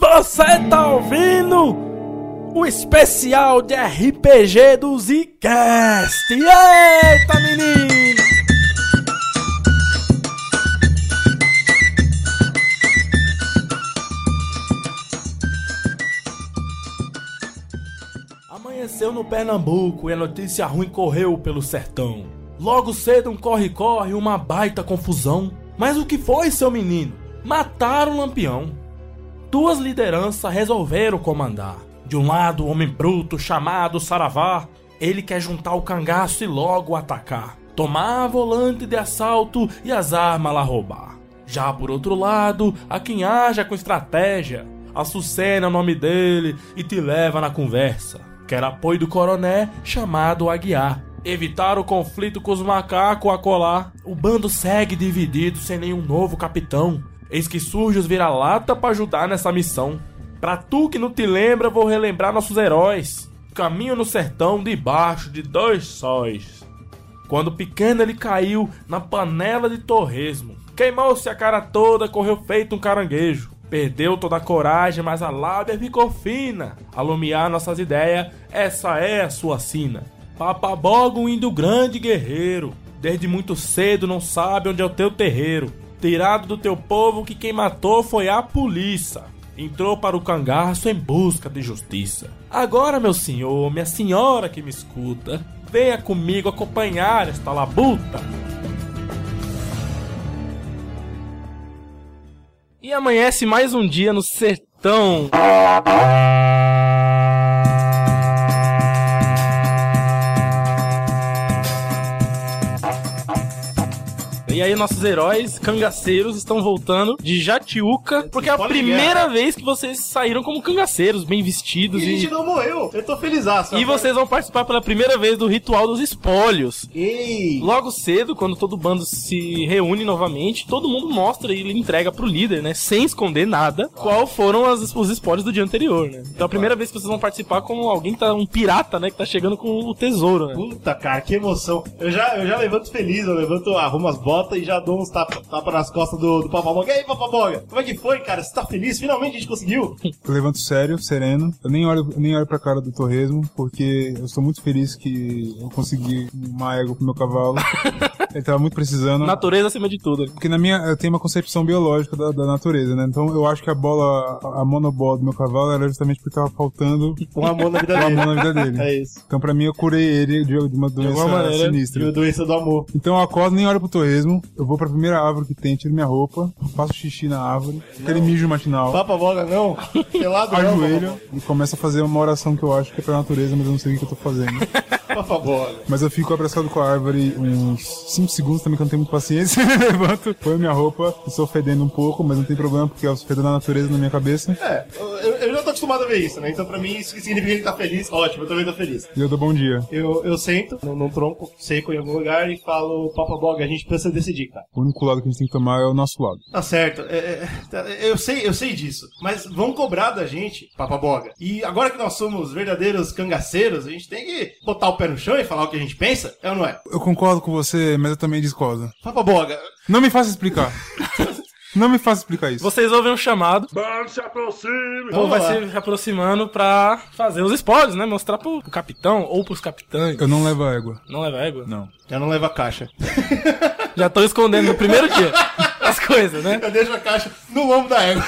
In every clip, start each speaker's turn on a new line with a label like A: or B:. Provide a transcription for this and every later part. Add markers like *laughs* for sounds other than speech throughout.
A: Você tá ouvindo o especial de RPG do Zcast? Eita, menino! Amanheceu no Pernambuco e a notícia ruim correu pelo sertão. Logo cedo um corre-corre, uma baita confusão. Mas o que foi, seu menino? Mataram o Lampião. Duas lideranças resolveram comandar. De um lado, o homem bruto chamado Saravá. Ele quer juntar o cangaço e logo atacar. Tomar a volante de assalto e as armas lá roubar. Já por outro lado, há quem haja com estratégia. Açucena o nome dele e te leva na conversa. Quer apoio do coroné chamado Aguiar. Evitar o conflito com os macacos a colar. O bando segue dividido sem nenhum novo capitão. Eis que surge os vira-lata pra ajudar nessa missão. Pra tu que não te lembra, vou relembrar nossos heróis. Caminho no sertão debaixo de dois sóis. Quando pequeno ele caiu na panela de torresmo. Queimou-se a cara toda, correu feito um caranguejo. Perdeu toda a coragem, mas a lábia ficou fina. Alumiar nossas ideias, essa é a sua sina. Papaboga, um índio grande guerreiro. Desde muito cedo não sabe onde é o teu terreiro. Tirado do teu povo que quem matou foi a polícia. Entrou para o cangaço em busca de justiça. Agora, meu senhor, minha senhora que me escuta, venha comigo acompanhar esta labuta. E amanhece mais um dia no sertão. E aí, nossos heróis cangaceiros estão voltando de Jatiuca, porque é a primeira vez que vocês saíram como cangaceiros, bem vestidos
B: E a
A: e.
B: gente não morreu. Eu tô feliz.
A: E vocês vão participar pela primeira vez do ritual dos espólios.
B: Ei!
A: Logo cedo, quando todo bando se reúne novamente, todo mundo mostra e entrega pro líder, né? Sem esconder nada, qual foram as- os espólios do dia anterior, né? Então é a primeira vez que vocês vão participar como alguém que tá, um pirata, né? Que tá chegando com o tesouro, né?
B: Puta, cara, que emoção. Eu já, eu já levanto feliz, eu levanto, arrumo as botas e já dou uns tapas tapa nas costas do, do Papaboga. E aí, Papaboga, como é que foi, cara? Você tá feliz? Finalmente a gente conseguiu?
C: Eu levanto sério, sereno. Eu nem olho, nem olho pra cara do torresmo, porque eu estou muito feliz que eu consegui uma égua pro meu cavalo. *laughs* Ele tava muito precisando.
A: Natureza acima de tudo.
C: Porque na minha, eu tenho uma concepção biológica da, da natureza, né? Então eu acho que a bola, a monobola do meu cavalo era justamente porque tava faltando
B: Um amor na vida dele.
C: amor na vida dele. *laughs*
B: É isso.
C: Então pra mim eu curei ele de, de uma doença
A: alguma maneira,
C: sinistra.
B: a doença do amor.
C: Então eu acordo, nem olho pro torresmo, eu vou pra primeira árvore que tem, tiro minha roupa, faço xixi na árvore, aquele mijo matinal,
B: Papaboga não. Pelado não,
C: ajoelho e começo a fazer uma oração que eu acho que é pra natureza, mas eu não sei o que eu tô fazendo. *laughs*
B: Papaboga.
C: Mas eu fico abraçado com a árvore uns 5 segundos também, que eu não tenho muita paciência. *laughs* Levanto, ponho minha roupa, estou fedendo um pouco, mas não tem problema, porque é o fedor da natureza na minha cabeça.
B: É, eu, eu já tô acostumado a ver isso, né? Então pra mim isso significa que ele tá feliz. Ótimo, eu também tô feliz.
C: E eu dou bom dia.
B: Eu, eu sento num, num tronco seco em algum lugar e falo, Papaboga, a gente precisa decidir, cara.
C: O único lado que a gente tem que tomar é o nosso lado.
B: Tá certo, é, é, tá, eu sei, eu sei disso, mas vão cobrar da gente, papaboga. E agora que nós somos verdadeiros cangaceiros, a gente tem que botar o pé no chão e falar o que a gente pensa, é ou não é?
C: Eu concordo com você, mas eu também discordo.
B: Papaboga,
C: Não me faça explicar. *laughs* não me faça explicar isso.
A: Vocês ouvem um chamado.
D: se aproxime!
A: Ou
B: Vamos
A: vai se aproximando pra fazer os espólios, né? Mostrar pro, pro capitão ou pros capitães.
C: Eu não levo a égua.
A: Não leva égua?
C: Não.
B: já não leva a caixa. *laughs*
A: Já tô escondendo no primeiro dia *laughs* as coisas, né?
B: Eu deixo a caixa no lombo da égua.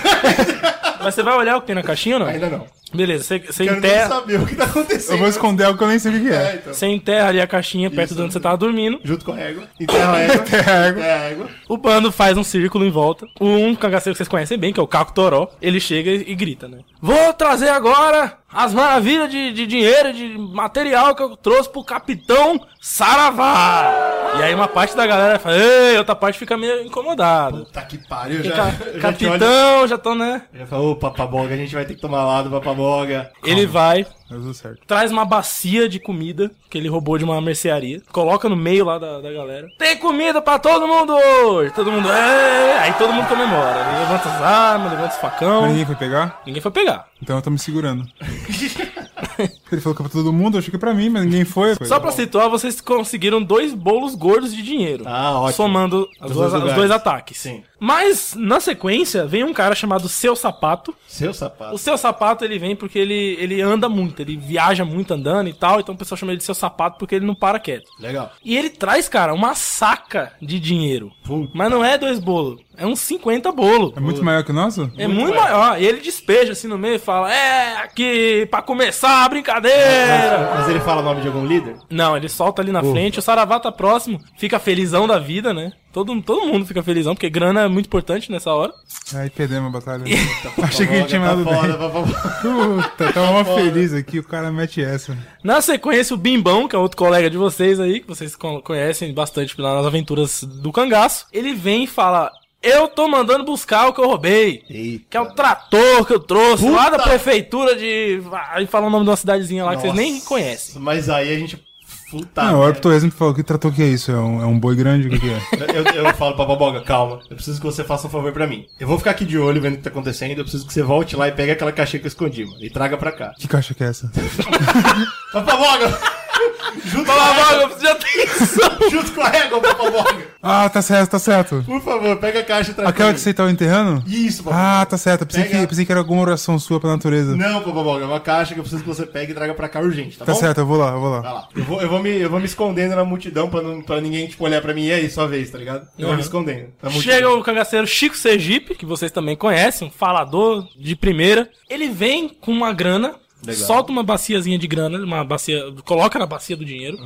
A: Mas você vai olhar o que tem na caixinha ou não?
B: Ainda não.
A: Beleza, você, você
B: Quero
A: enterra,
B: saber o que tá acontecendo.
C: Eu vou esconder algo que eu nem sei o que
B: É,
C: é.
B: então.
A: você enterra ali a caixinha perto de onde você tava dormindo.
B: Junto com a égua. Enterra a *laughs* égua.
C: Enterra a égua.
B: Enterra a égua.
A: O bando faz um círculo em volta. Um cangaceiro que vocês conhecem bem, que é o Caco Toró, ele chega e, e grita, né? Vou trazer agora as maravilhas de, de dinheiro, de material que eu trouxe pro capitão Saravá. E aí uma parte da galera fala, ei, outra parte fica meio incomodada.
B: Tá que pariu, já.
A: ca- *laughs* capitão, já tô, né?
B: Já falou, ô papaboga, a gente vai ter que tomar lado, papaboga.
A: Ele vai,
C: Certo.
A: traz uma bacia de comida que ele roubou de uma mercearia, coloca no meio lá da, da galera. Tem comida pra todo mundo hoje! Todo mundo, é! Aí todo mundo comemora. Ele levanta as armas, levanta os facão.
C: Mas ninguém foi pegar?
A: Ninguém foi pegar.
C: Então eu tô me segurando. *laughs* *laughs* Ele falou que é pra todo mundo, eu achei que é pra mim, mas ninguém foi.
A: Só pra situar, vocês conseguiram dois bolos gordos de dinheiro.
B: Ah, ótimo.
A: Somando duas-
B: dois
A: os dois ataques.
B: Sim.
A: Mas, na sequência, vem um cara chamado Seu Sapato.
B: Seu
A: O
B: sapato.
A: Seu Sapato, ele vem porque ele, ele anda muito, ele viaja muito andando e tal, então o pessoal chama ele de Seu Sapato porque ele não para quieto.
B: Legal.
A: E ele traz, cara, uma saca de dinheiro.
B: Puta.
A: Mas não é dois bolos, é uns 50 bolos.
C: É muito maior que o nosso?
A: É
B: Muito
A: muito
B: maior.
A: maior. E ele despeja assim no meio e fala: É, aqui, pra começar a brincadeira.
B: Mas ele fala o nome de algum líder?
A: Não, ele solta ali na frente, o Saravá tá próximo, fica felizão da vida, né? Todo, todo mundo fica felizão, porque grana é muito importante nessa hora.
C: Aí perdemos a batalha. *laughs* *laughs* achei que a gente tinha
B: tá
C: mandado
B: foda,
C: bem.
B: tá foda.
C: Puta, tava mó feliz aqui, o cara mete essa.
A: Na sequência, o Bimbão, que é outro colega de vocês aí, que vocês con- conhecem bastante nas aventuras do cangaço, ele vem e fala: Eu tô mandando buscar o que eu roubei.
B: Eita.
A: Que é o trator que eu trouxe lá da
B: Puta!
A: prefeitura de. Aí fala o nome de uma cidadezinha lá que vocês nem
B: Nossa.
A: conhecem.
B: Mas aí a gente. Puta
C: não, o Torresmo falou que tratou que é isso? É um, é um boi grande? O que, que é? *laughs*
B: Eu, eu falo pra Baboga, calma, eu preciso que você faça um favor pra mim. Eu vou ficar aqui de olho vendo o que tá acontecendo, eu preciso que você volte lá e pegue aquela caixinha que eu escondi, mano, e traga pra cá.
C: Que caixa que é essa? *laughs*
B: Baboga! junto, com a régua,
A: eu preciso de atenção. *laughs*
B: junto com a régua, Baboga!
C: Ah, tá certo, tá certo.
B: Por favor, pega a caixa e traz
C: Aquela que você tava enterrando?
B: Isso, Baboga.
C: Ah, tá certo. Eu pensei,
B: Pega-
C: que, pensei que era alguma oração sua pra natureza.
B: Não, Baboga, é uma caixa que eu preciso que você pegue e traga pra cá urgente, tá,
C: Tá
B: bom?
C: certo, eu vou lá, eu vou
B: Vai
C: lá.
B: lá. Eu vou, eu, vou me, eu vou me escondendo na multidão pra, não, pra ninguém, tipo, olhar pra mim e aí, sua vez, tá ligado? Eu vou me escondendo. na multidão.
A: Chega o cangaceiro Chico Sergipe, que vocês também conhecem, um falador de primeira. Ele vem com uma grana,
B: Legal.
A: solta uma baciazinha de grana, uma bacia, coloca na bacia do dinheiro.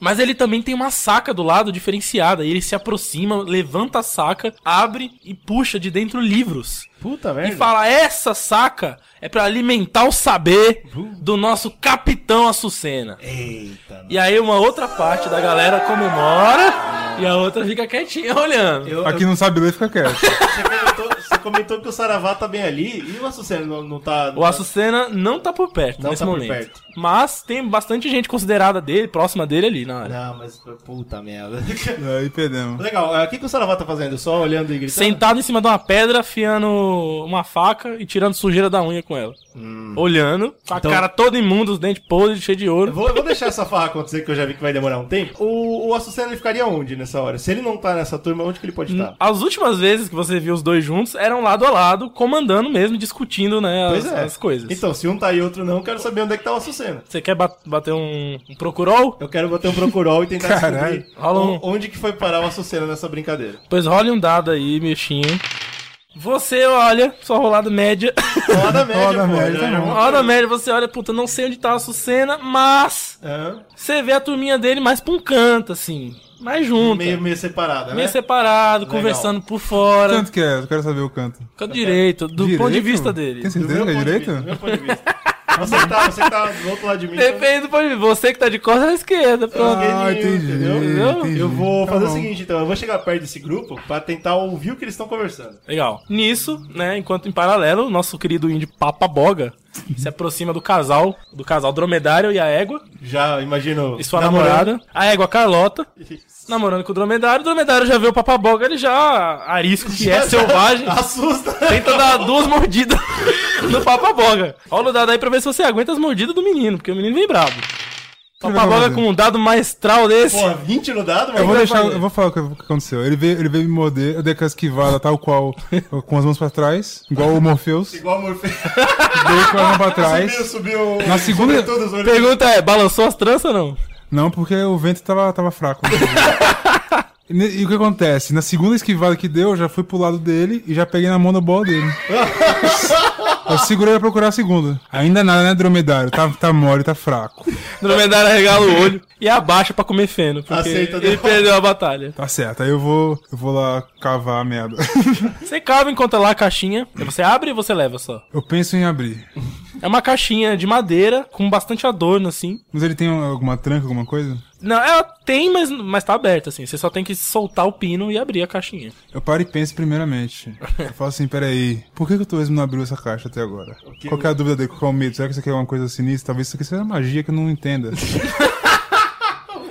A: Mas ele também tem uma saca do lado diferenciada. E ele se aproxima, levanta a saca, abre e puxa de dentro livros.
B: Puta
A: E
B: merda.
A: fala: essa saca é pra alimentar o saber do nosso capitão Açucena.
B: Eita,
A: E aí uma outra parte da galera comemora e a outra fica quietinha olhando.
B: eu,
C: Aqui não sabe ler, fica quieto.
B: Você você comentou que o Saravá tá bem ali e o Açuceno não, não tá.
A: O Açucena não tá por perto
B: Não
A: nesse
B: tá por
A: momento.
B: perto.
A: Mas tem bastante gente considerada dele, próxima dele ali na área.
B: Não, mas puta merda. *laughs*
C: Aí perdemos.
B: Legal, é, o que, que o Saravá tá fazendo? Só olhando e gritando?
A: Sentado em cima de uma pedra, afiando uma faca e tirando sujeira da unha com ela. Olhando, com a
B: Então-
A: cara toda imunda, os dentes podres, cheio de ouro.
B: vou, eu vou deixar essa farra acontecer, que eu já vi que vai demorar um tempo. O, o Açuceno ele ficaria onde nessa hora? Se ele não tá nessa turma, onde que ele pode estar?
A: As últimas vezes que você viu os dois juntos eram lado a lado, comandando mesmo, discutindo né, as,
B: é.
A: as coisas.
B: Então, se um tá e outro não, eu quero saber onde é que tá o Açuceno.
A: Você quer bat- bater um, um procurol?
B: Eu quero bater um procurol e tentar
C: Caralho.
B: descobrir
A: Rola um-
B: onde que foi parar o Açuceno nessa brincadeira.
A: Pois role um dado aí, mexinho. Você olha, sua rolada média.
B: Roda média,
C: Roda
B: pô.
C: média, tá
B: é
A: Roda
B: coisa.
A: média, você olha, puta, não sei onde tá a Sucena, mas
B: Hã?
A: você vê a turminha dele mais pra um canto, assim. Mais junto.
B: Meio,
A: Meio,
B: meio separada, né?
A: separado,
B: Legal.
A: conversando por fora.
C: Canto que é? Eu quero saber o canto.
A: Canto direito, do
C: Direito?
A: ponto de vista dele.
C: Tem certeza que é direito?
B: do meu ponto de vista. Você tá, você que tá do outro lado de mim. então-
A: Depende do ponto de vista. Você que tá de costas à esquerda, pronto.
C: Ah,
B: Entendeu?
C: entendi,
B: Entendeu?
C: entendi.
B: Eu vou
C: Tá
B: fazer o seguinte, então. Eu vou chegar perto desse grupo pra tentar ouvir o que eles estão conversando.
A: Legal. Nisso, né, enquanto em paralelo, o nosso querido índio Papa Boga se aproxima do casal, do casal dromedário e a égua,
B: Já imagino.
A: e sua
B: namorando.
A: namorada, a égua Carlota, namorando com o dromedário. O dromedário já vê o Papa Boga, ele já arisco que é selvagem. *laughs*
B: Assusta.
A: Tenta dar duas mordidas *laughs* no Papa Boga. Rola o dado aí pra ver se você aguenta as mordidas do menino, porque o menino vem brabo. Boga
C: fazer?
A: com um dado maestral desse.
B: Porra, 20 no dado, mas
C: Eu vou deixar,
B: fazer.
C: eu vou falar o que, o que aconteceu. Ele veio, ele veio me morder, eu dei aquela esquivada tal qual, com as mãos pra trás, igual o Morpheus. Dei
B: Igual o Morfeu.
C: com a mão pra trás.
B: Subiu, subiu.
C: Na segunda-.
A: Pergunta é, balançou as tranças ou não?
C: Não, porque o vento tava, tava fraco. *laughs* E, e o que acontece? Na segunda esquivada que deu, eu já fui pro lado dele e já peguei na mão da bola dele. *laughs* eu segurei pra procurar a segunda. Ainda nada, né, dromedário? Tá, tá mole, tá fraco.
A: Dromedário regala o olho e abaixa pra comer feno, porque
B: Aceita
A: ele
B: derrota.
A: perdeu a batalha.
C: Tá certo, aí eu vou, eu vou lá cavar a merda. *laughs*
A: Você cava, encontra lá a caixinha, aí você abre e você leva só.
C: eu penso em abrir.
A: É uma caixinha de madeira com bastante adorno, assim.
C: Mas ele tem alguma tranca, alguma coisa?
A: Não, ela tem, mas, mas tá aberta, assim. Você só tem que soltar o pino e abrir a caixinha.
C: Eu paro e penso primeiramente. Eu falo assim, peraí, por que, que o Torresmo não abriu essa caixa até agora?
B: que-
C: Qual que é a dúvida dele? Qual é o medo? Será que isso aqui é uma coisa sinistra? Talvez isso aqui seja magia que eu não entenda. *laughs*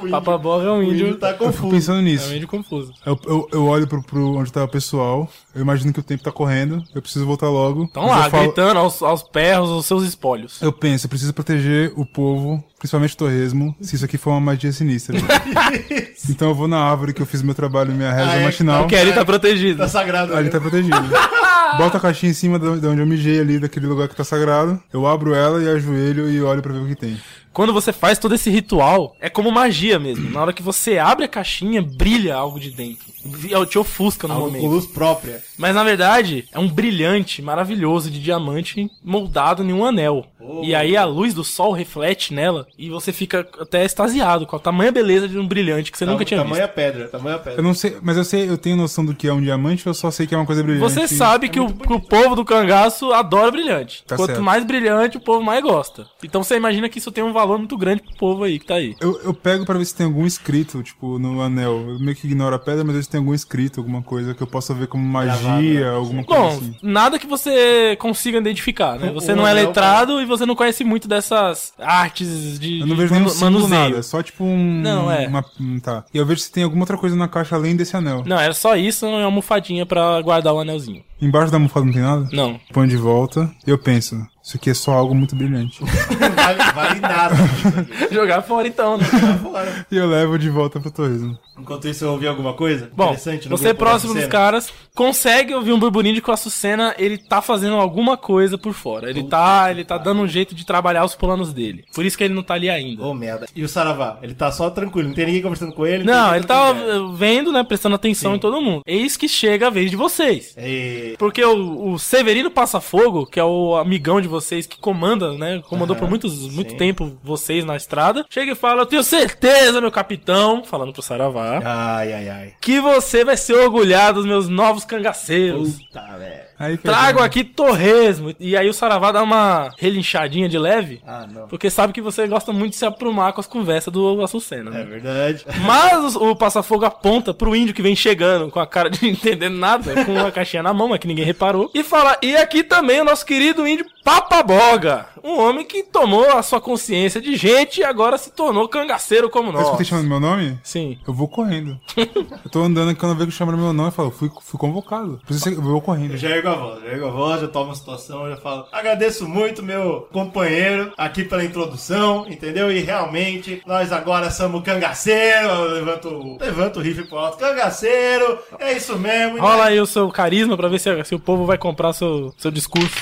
A: Papaboga é um
B: O índio
A: índio.
B: tá
C: Eu fico
B: confuso.
C: pensando
A: É um
C: nisso.
A: índio confuso.
C: Eu, eu, eu olho pro, pro onde tá o pessoal, eu imagino que o tempo tá correndo, eu preciso voltar logo.
A: Estão
C: Mas
A: lá,
C: falo-
A: gritando aos, aos perros os seus espólios.
C: Eu penso, eu preciso proteger o povo, principalmente o torresmo, se isso aqui for uma magia sinistra. *laughs* então eu vou na árvore que eu fiz meu trabalho, minha reza
B: Ah, é,
C: matinal.
A: Porque ali tá protegido.
B: Tá sagrado.
C: Ali
B: né?
C: tá protegido. *laughs* Bota a caixinha em cima de onde eu mijei ali, daquele lugar que tá sagrado. Eu abro ela e ajoelho e olho pra ver o que tem.
A: Quando você faz todo esse ritual, é como magia mesmo. Na hora que você abre a caixinha, brilha algo de dentro. É, Te ofusca no
B: Algo
A: momento.
B: com luz própria.
A: Mas na verdade, é um brilhante maravilhoso de diamante moldado em um anel. E aí a luz do sol reflete nela e você fica até extasiado com a tamanha beleza de um brilhante que você nunca tinha
B: tamanha
A: visto.
B: pedra, tamanha pedra.
C: Eu não sei, mas eu sei, eu tenho noção do que é um diamante ou eu só sei que é uma coisa brilhante?
A: Você sabe que, o, que o povo do cangaço adora brilhante.
C: Tá
A: Quanto
C: certo.
A: mais brilhante, o povo mais gosta. Então você imagina que isso tem um valor muito grande pro povo aí que tá aí.
C: Eu, eu pego pra ver se tem algum escrito, tipo, no anel. Eu meio que ignoro a pedra, mas ver se tem algum escrito, alguma coisa que eu possa ver como magia,
B: Gravado,
C: alguma coisa
A: Bom,
C: assim.
A: nada que você consiga identificar, né? *laughs* Você
B: O
A: não é letrado e você não conhece muito dessas artes de,
C: Eu não
A: de
C: vejo nenhum
A: manuseio.
C: nada, só tipo um...
A: Não, é.
C: Uma, hum, tá. E eu vejo se tem alguma outra coisa na caixa além desse anel.
A: Não, era só isso e uma almofadinha pra guardar o anelzinho.
C: Embaixo da almofada não tem nada?
A: Não.
C: Põe de volta e eu penso, isso aqui é só algo muito brilhante.
B: Não vale, vale nada. *laughs*
A: Jogar fora então, né?
B: Fora.
C: e eu levo de volta pro torresmo.
B: Enquanto isso, eu ouvi alguma coisa
A: Bom,
B: interessante no
A: você
B: grupo da
A: próximo dos caras consegue ouvir um burburinho de que o Açucena ele tá fazendo alguma coisa por fora. Ele tá, ele tá dando um jeito de trabalhar os planos dele. Por isso que ele não tá ali ainda.
B: Ô, merda. E o Saravá? Ele tá só tranquilo, não tem ninguém conversando com ele.
A: Não,
B: tem
A: ele tá vendo, né, prestando atenção em todo mundo. Eis que chega a vez de vocês.
B: E...
A: Porque o, o Severino Passafogo, que é o amigão de vocês que comanda, né? Comandou por muitos, muito tempo vocês na estrada. Chega e fala: Eu tenho certeza, meu capitão, falando pro Saravá,
B: Ai, ai, ai.
A: que você vai ser orgulhado dos meus novos cangaceiros.
B: Puta, velho.
C: Aí que
A: Trago aqui torresmo. E aí o Saravá dá uma relinchadinha de leve.
B: Ah, não.
A: Porque sabe que você gosta muito de se aprumar com as conversas do Açucena,
B: É
A: né?
B: verdade.
A: Mas o, o Passafogo aponta pro índio que vem chegando com a cara de não entendendo nada, com uma caixinha na mão, mas que ninguém reparou. E fala: E aqui também o nosso querido índio Papaboga. Um homem que tomou a sua consciência de gente e agora se tornou cangaceiro como nós.
C: escutei chamando meu nome?
A: Sim.
C: Eu vou correndo. eu tô andando aqui quando eu vejo que chamando meu nome, eu falo, fui, fui convocado. Por isso eu vou correndo.
B: Eu já ergo a voz, já ergo a voz, já tomo a situação, já falo. Agradeço muito meu companheiro aqui pela introdução, entendeu? E realmente, nós agora somos cangaceiro. Eu levanto, levanto o rifle pro alto. Cangaceiro, é isso mesmo.
A: Rola aí o seu carisma pra ver se, se o povo vai comprar seu, seu discurso.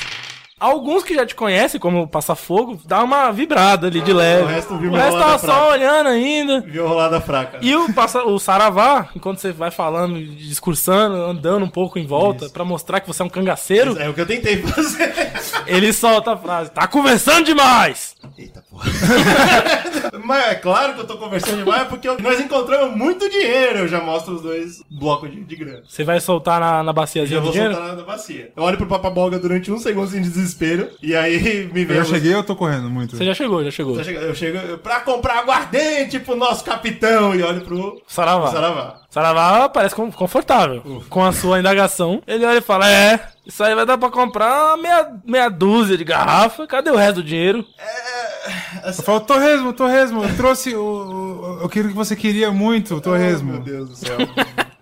A: Alguns que já te conhecem, como o Passafogo, dá uma vibrada ali de leve.
B: o resto viu
A: o resto tava só
B: fraca.
A: olhando ainda.
B: Viu rolada fraca.
A: E o, passa, o Saravá, enquanto você vai falando, discursando, andando um pouco em volta, pra mostrar que você é um cangaceiro,
B: É o que eu tentei fazer. *laughs*
A: ele solta a frase: Tá conversando demais!
B: Eita porra. *laughs* Mas é claro que eu tô conversando demais porque nós encontramos muito dinheiro. Eu já mostro os dois blocos de, de grana.
A: Você vai soltar na, na baciazinha do
B: vou
A: dinheiro?
B: soltar na bacia. Eu olho pro papaboga durante um segundo em desespero. E aí me vem.
C: Eu já cheguei ou eu tô correndo muito?
A: Você já chegou, já chegou.
B: Eu chego, eu chego pra comprar aguardente pro nosso capitão. E olho pro
A: Saravá.
B: Saravá.
A: Saravá parece confortável com a sua indagação. Ele olha e fala: É, isso aí vai dar pra comprar meia, meia dúzia de garrafa. Cadê o resto do dinheiro?
C: Eu falo, torresmo, torresmo, eu trouxe o, o, aquilo que você queria muito, o
B: Meu
C: torresmo.
B: Deus do céu.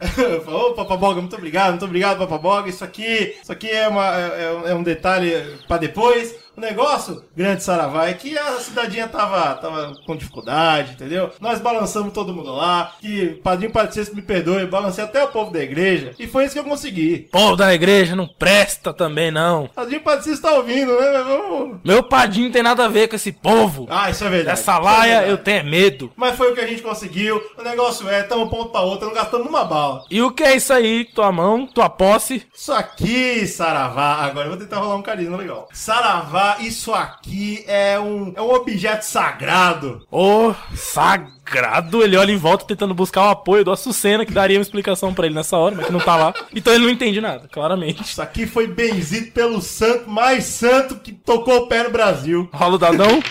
B: *laughs* Eu falo, Ô, Papaboga, muito obrigado, muito obrigado, Papaboga. Isso aqui, isso aqui é, uma, é, é um detalhe pra depois. O negócio, grande Saravá, é que a cidadinha tava, tava com dificuldade, entendeu? Nós balançamos todo mundo lá, que Padrinho Patricisco me perdoe, balancei até o povo da igreja, e foi isso que eu consegui.
A: Povo da igreja não presta também, não.
B: Padrinho Patricisco tá ouvindo, né? Mas Vamos...
A: Meu padinho tem nada a ver com esse povo.
B: Ah, isso é verdade. É
A: laia
B: verdade.
A: eu tenho medo.
B: Mas foi o que a gente conseguiu. O negócio é, tamo um ponto pra outro, não gastamos uma bala.
A: E o que é isso aí? Tua mão, tua posse.
B: Isso aqui, Saravá, agora eu vou tentar rolar um carisma legal. Saravá, isso aqui é um, é um objeto sagrado.
A: Ô, sagrado. Ele olha em volta tentando buscar o apoio do Açucena, que daria uma explicação pra ele nessa hora, mas que não tá lá. Então ele não entende nada, claramente.
B: Isso aqui foi benzido pelo santo mais santo que tocou o pé no Brasil.
A: Rola o dadão,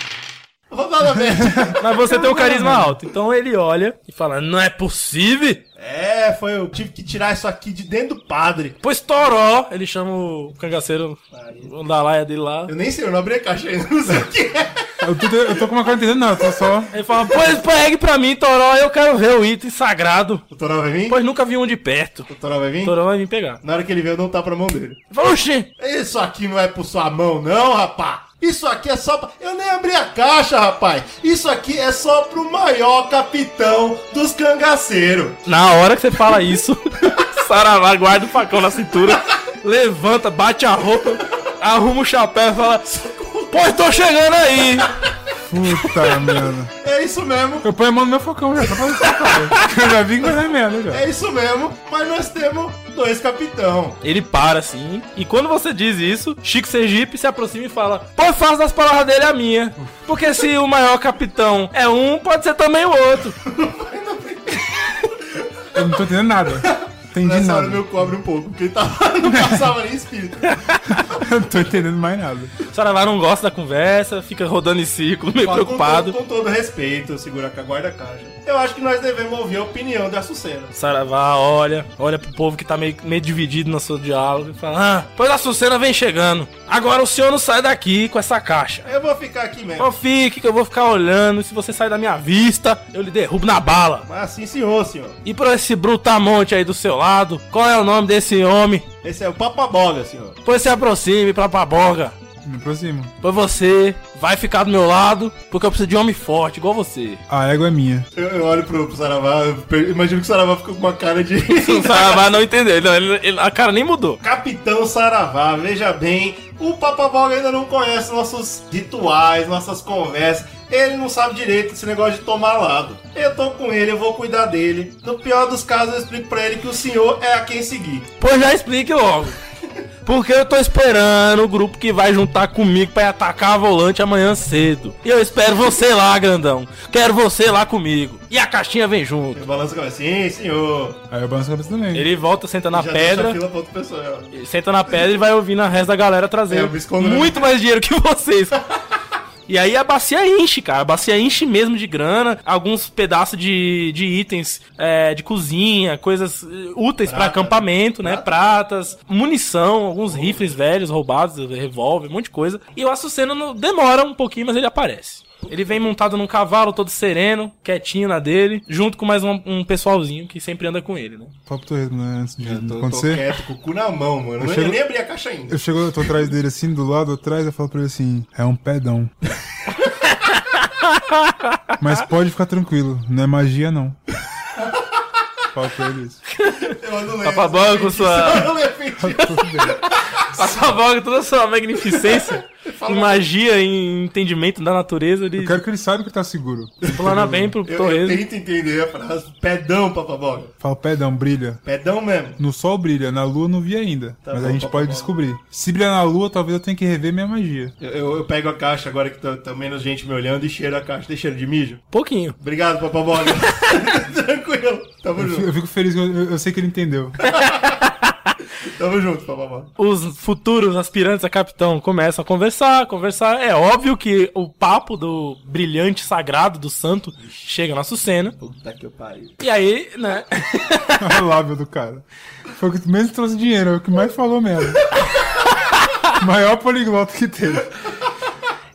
B: Merda. *laughs*
A: mas você tem o carisma alto. Então ele olha e fala: Não é possível?
B: É, foi, eu tive que tirar isso aqui de dentro do padre.
A: Pois Toró, ele chama o cangaceiro o da laia dele lá.
B: Eu nem sei, eu não abri a caixa ainda, não sei o que é.
C: Eu tô, eu tô com uma cara entendendo, não, eu tô só.
A: Ele fala, pois pegue pra mim, Toró, eu quero ver o item sagrado.
B: O Toró vai vir?
A: Pois nunca vi um de perto.
B: O Toró vai vir?
A: O Toró vai vir pegar.
B: Na hora que ele veio, eu dou um tapa na mão dele.
A: Ele fala, oxi,
B: Isso aqui não é por sua mão, não, rapá. Isso aqui é só pra... Eu nem abri a caixa, rapaz. Isso aqui é só pro maior capitão dos cangaceiros.
A: Na hora que você fala isso, *laughs* Saravá guarda o facão na cintura, levanta, bate a roupa, arruma o chapéu e fala: Pois tô chegando aí!
C: Puta *laughs* merda.
B: É isso mesmo.
C: Eu ponho a mão no meu focão já, só pra você, cara. Eu já vi que vai dar merda já.
B: É isso mesmo. Mas nós temos dois capitão.
A: Ele para assim, e quando você diz isso, Chico Sergipe se aproxima e fala: Pois faz das palavras dele a minha. Porque se o maior capitão é um, pode ser também o outro. *laughs*
C: Eu não tô entendendo nada. Entendi
B: Nessa hora
C: nada.
B: meu cobre um pouco, porque ele tava, *laughs* não passava nem espírito.
C: Eu *laughs* não tô entendendo mais nada.
A: Saravá não gosta da conversa, fica rodando em círculo, *laughs* meio
B: Mas
A: preocupado.
B: Com, todo- com todo respeito, segura a guarda-caixa. Eu acho que nós devemos ouvir a opinião da Açucena.
A: Saravá olha, olha pro povo que tá meio, meio dividido no seu diálogo e fala: Ah, pois a Sucena vem chegando. Agora o senhor não sai daqui com essa caixa.
B: Eu vou ficar aqui mesmo.
A: Então fique que eu vou ficar olhando. Se você sair da minha vista, eu lhe derrubo na bala.
B: Mas assim, senhor, senhor.
A: E pra esse brutamonte aí do seu lado, qual é o nome desse homem?
B: Esse é o Papaboga, senhor.
A: Pois se aproxime pra Paboga.
C: Me aproximo.
A: Pois você vai ficar do meu lado, porque eu preciso de um homem forte, igual você.
C: A égua é minha.
B: Eu, eu olho pro, pro Saravá, imagino que o Saravá ficou com uma cara de. *laughs*
A: O Saravá não entendeu, não, ele- ele- a cara nem mudou.
B: Capitão Saravá, veja bem, o Papaboga ainda não conhece nossos rituais, nossas conversas. Ele não sabe direito esse negócio de tomar lado. Eu tô com ele, eu vou cuidar dele. No pior dos casos, eu explico pra ele que o senhor é a quem seguir.
A: Pois já explique logo. *laughs* Porque eu tô esperando o grupo que vai juntar comigo pra ir atacar a volante amanhã cedo. E eu espero você lá, grandão. Quero você lá comigo. E a caixinha vem junto.
B: Eu balanço a cabeça, sim, senhor.
C: Aí eu balanço a cabeça também.
A: Ele volta, senta na
B: Já deixa a
A: pedra.
B: fila pra outra pessoa.
A: Ele Senta na pedra e vai ouvindo a resto da galera trazer
B: É, eu me escondo na-
A: muito mais dinheiro que vocês. *laughs* E aí a bacia enche, cara. A bacia enche mesmo de grana. Alguns pedaços de, de itens é, de cozinha, coisas eh, úteis pra
B: Prata.
A: acampamento, né? Pratas, munição, alguns rifles velhos roubados, revólver, um monte de coisa. E o Açuceno não- demora um pouquinho, mas ele aparece. Ele vem montado num cavalo todo sereno, quietinho na dele, junto com mais um, um pessoalzinho que sempre anda com ele, né?
C: Pro Torresmo, né? Antes de
B: Eu tô, tô
C: acontecer.
B: quieto, com o cu na mão, mano. Eu,
C: chego-
B: nem abri a caixa ainda.
C: Eu chego, eu tô atrás dele assim, do lado atrás, eu falo pra ele assim, é um pedão. *laughs* Mas pode ficar tranquilo, não é magia não. Ele isso. *laughs*
B: Eu
A: sua- *laughs*
B: Eu não lembro feitiço. *laughs*
C: Tudo bem.
A: Passa boga toda a sua magnificência, em magia, em entendimento da natureza, ele
C: Eu quero que ele saiba que tá seguro.
A: plana bem pro
B: Eu, eu
A: Torresmo.
B: tento entender a frase. Pedão, Papaboga.
C: Fala, pedão, brilha.
B: Pedão mesmo.
C: No sol brilha, na lua não vi ainda.
B: Tá
C: mas
B: bom,
C: a gente
B: tá
C: pode descobrir. Se brilhar na lua, talvez eu tenha que rever minha magia.
B: Eu, eu- eu pego a caixa agora que tá, tá menos gente me olhando e cheiro a caixa. Tem cheiro de mijo?
A: Pouquinho.
B: Obrigado, Papaboga. Tranquilo. Tamo
C: Eu fico,
B: junto.
C: eu fico feliz eu, eu- sei que ele entendeu. *laughs*
B: Tamo junto, Papaboga.
A: Os futuros aspirantes a capitão começam a conversar, conversar. É óbvio que o papo do brilhante sagrado do santo chega na Sucena.
B: Puta que pariu.
A: E aí, né? *laughs*
C: O lábio do cara. Foi o que menos trouxe dinheiro, é o que mais falou mesmo. *laughs* Maior poliglota que teve.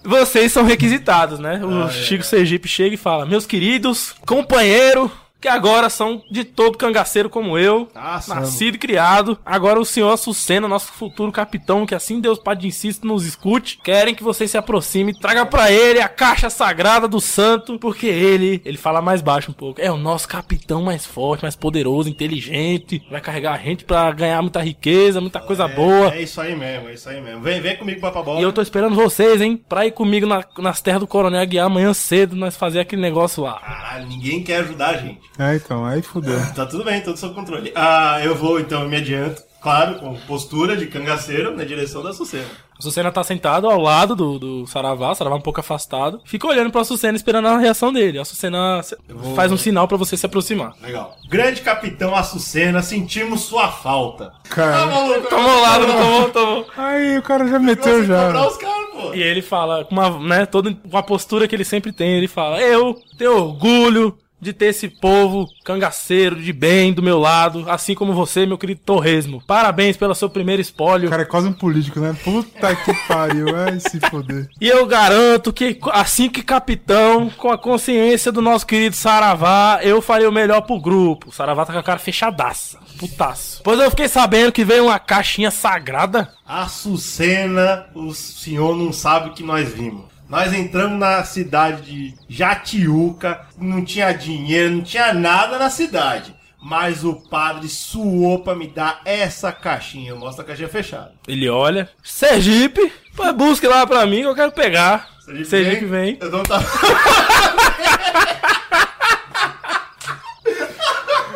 A: Vocês são requisitados, né? O Chico Sergipe chega e fala: Meus queridos, companheiro, que agora são de todo cangaceiro como eu,
B: Ah,
A: nascido e criado. Agora o senhor Açucena, nosso futuro capitão, que assim Deus Pai de Insisto nos escute, querem que você se aproxime traga pra ele a caixa sagrada do santo, porque ele, ele fala mais baixo um pouco, é o nosso capitão mais forte, mais poderoso, inteligente, vai carregar a gente pra ganhar muita riqueza, muita coisa boa.
B: É isso aí mesmo, é isso aí mesmo. Vem, vem comigo, Papaboga.
A: E eu tô esperando vocês, hein? Pra ir comigo na- nas terras do Coronel Aguiar amanhã cedo, nós fazer aquele negócio lá.
B: Caralho, ninguém quer ajudar a gente.
C: É, então, aí fudeu. *laughs*
B: Tá tudo bem, tudo sob controle. Ah, eu vou então, me adianto, claro, com postura de cangaceiro na direção da Sucena.
A: A Sucena tá sentado ao lado do, do Saravá, o Saravá um pouco afastado. Fica olhando pra Sucena esperando a reação dele. A Sucena
B: vou-
A: faz um sinal pra você se aproximar.
B: Legal. Grande capitão Açucena, sentimos sua falta.
C: Cara.
B: maluco?
A: Tomou ao lado, tomou, tomou.
C: Aí o cara já meteu já.
B: os caras, pô.
A: E ele fala, com uma, né, toda com a postura que ele sempre tem, ele fala: Eu tenho orgulho de ter esse povo cangaceiro de bem do meu lado, assim como você, meu querido Torresmo. Parabéns pelo seu primeiro
C: O
A: espólio.
C: cara é quase um político, né? Puta que pariu, vai se foder. *laughs*
A: E eu garanto que, assim que capitão, com a consciência do nosso querido Saravá, eu farei o melhor pro grupo. O Saravá tá com a cara fechadaça. Putaço. Pois eu fiquei sabendo que veio uma caixinha sagrada.
B: Açucena, o senhor não sabe o que nós vimos. Nós entramos na cidade de Jatiuca, não tinha dinheiro, não tinha nada na cidade. Mas o padre suou pra me dar essa caixinha. Eu mostro a caixinha fechada.
A: Ele olha. Sergipe, busque lá pra mim que eu quero pegar. Sergipe, vem.
B: Eu não tava...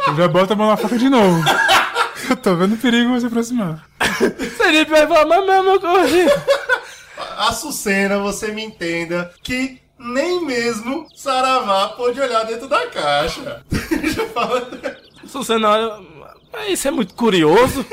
C: Eu já bota a mão na faca de novo. Eu tô vendo o perigo se aproximar.
A: Sergipe vai falar, mas meu, meu corrido.
B: Açucena, você me entenda que nem mesmo Saravá pôde olhar dentro da caixa. *laughs* Já fala-
A: não olha. Isso é muito curioso.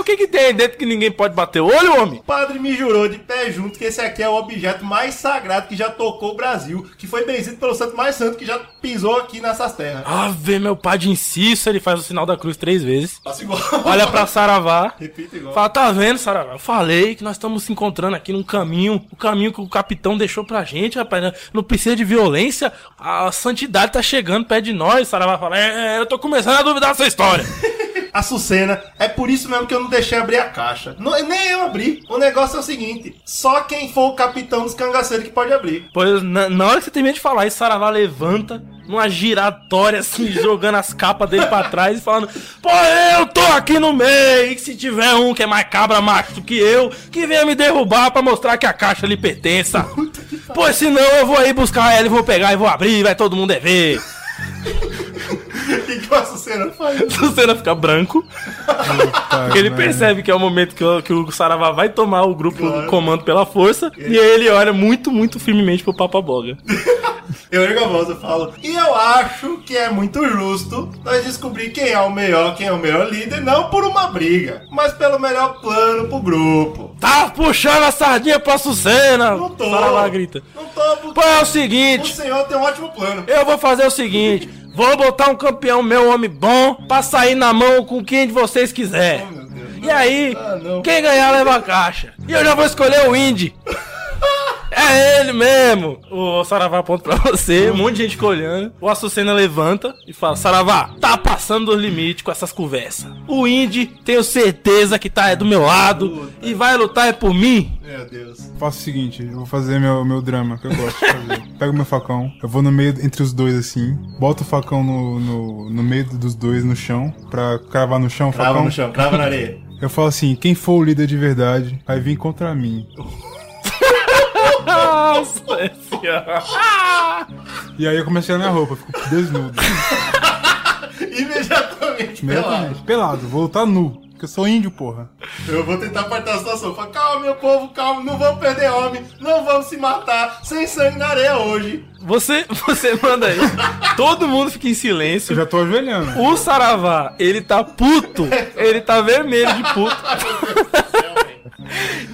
A: Mas o que, que tem aí dentro que ninguém pode bater o olho, homem?
B: O padre me jurou de pé junto que esse aqui é o objeto mais sagrado que já tocou o Brasil, que foi benzido pelo santo mais santo que já pisou aqui nessas terras.
A: Ah, vê meu pai de inciso, ele faz o sinal da cruz três vezes.
B: Faça igual.
A: Olha pra Saravá.
B: Repita igual.
A: Fala, tá vendo, Saravá? Eu falei que nós estamos se encontrando aqui num caminho, o caminho que o capitão deixou pra gente, rapaz. né? Não precisa de violência, a santidade tá chegando perto de nós. Saravá fala, é, é, eu tô começando a duvidar dessa história. *laughs*
B: Açucena, é por isso mesmo que eu não deixei abrir a caixa. Não, nem eu abri. O negócio é o seguinte: só quem for o capitão dos cangaceiros que pode abrir.
A: Pois na, na hora que você termina de falar isso, Saravá levanta numa giratória assim, *laughs* jogando as capas dele pra trás e falando: Pô, eu tô aqui no meio. E se tiver um que é mais cabra macho do que eu, que venha me derrubar pra mostrar que a caixa lhe pertença. *laughs* Pois senão eu vou aí buscar ela e vou pegar e vou abrir, vai todo mundo é ver.
B: O *laughs* que, que o Açucena faz? *laughs*
A: O cena fica branco, porque ele percebe que é o momento que o, que o Saravá vai tomar o grupo
B: Claro.
A: o comando pela força. E aí ele olha muito, muito firmemente pro Papa Boga. *laughs*
B: Eu ergo a voz, eu falo. E eu acho que é muito justo nós descobrir quem é o melhor, quem é o melhor líder, não por uma briga, mas pelo melhor plano pro grupo.
A: Tá puxando a sardinha pra Sucena!
B: Não tô.
A: Saravá grita.
B: Não tô. porque
A: Pô, é o
B: O
A: seguinte,
B: senhor tem um ótimo plano.
A: eu vou fazer o seguinte, vou botar um campeão meu homem bom pra sair na mão com quem de vocês quiser.
B: Oh, Deus.
A: E aí,
B: Ah,
A: quem ganhar leva a caixa. E eu já vou escolher o Indy. É ele mesmo! O Saravá aponta pra você, um monte de gente olhando. O Açucena levanta e fala: Saravá, tá passando dos limites com essas conversas. O Indy, tenho certeza que tá do meu lado e vai lutar é por mim.
B: Meu Deus.
C: Faço o seguinte, eu vou fazer meu, meu drama, que eu gosto de fazer. *laughs* Pego meu facão, eu vou no meio entre os dois assim, boto o facão no, no, no meio dos dois no chão, pra cravar no chão o
B: Crava
C: facão.
B: no chão, crava na areia.
C: Eu falo assim, quem for o líder de verdade, vai vir contra mim. *laughs*
A: Nossa senhora.
C: E aí eu comecei a minha roupa, fico desnudo. *laughs*
B: Imediatamente pelado.
C: Imediatamente, pelado, vou lutar nu. Porque eu sou índio, porra.
B: Eu vou tentar apartar a situação. Fala, calma, meu povo, calma, não vamos perder homem, não vamos se matar sem sangue na areia hoje.
A: Você, você manda aí. Todo mundo fica em
C: Eu
A: silêncio.
C: já tô ajoelhando.
A: O Saravá, ele tá puto. Ele tá vermelho de puto. *laughs*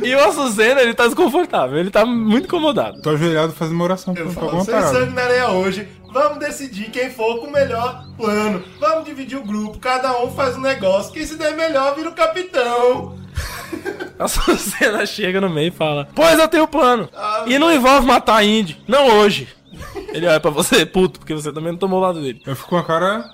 A: E o Açucena, ele tá desconfortável. Ele tá muito incomodado.
C: Tô ajoelhado fazendo uma oração pra,
B: Eu falo,
C: alguma
B: sem sangue na areia hoje, vamos decidir quem for com o melhor plano. Vamos dividir o grupo, cada um faz um negócio. Quem se der melhor vira o capitão. *laughs*
A: A Açucena chega no meio e fala: Pois eu tenho um plano. E não envolve matar índio. Não hoje. Ele olha pra você, puto, porque você também não tomou o lado dele.
C: Eu fico com a cara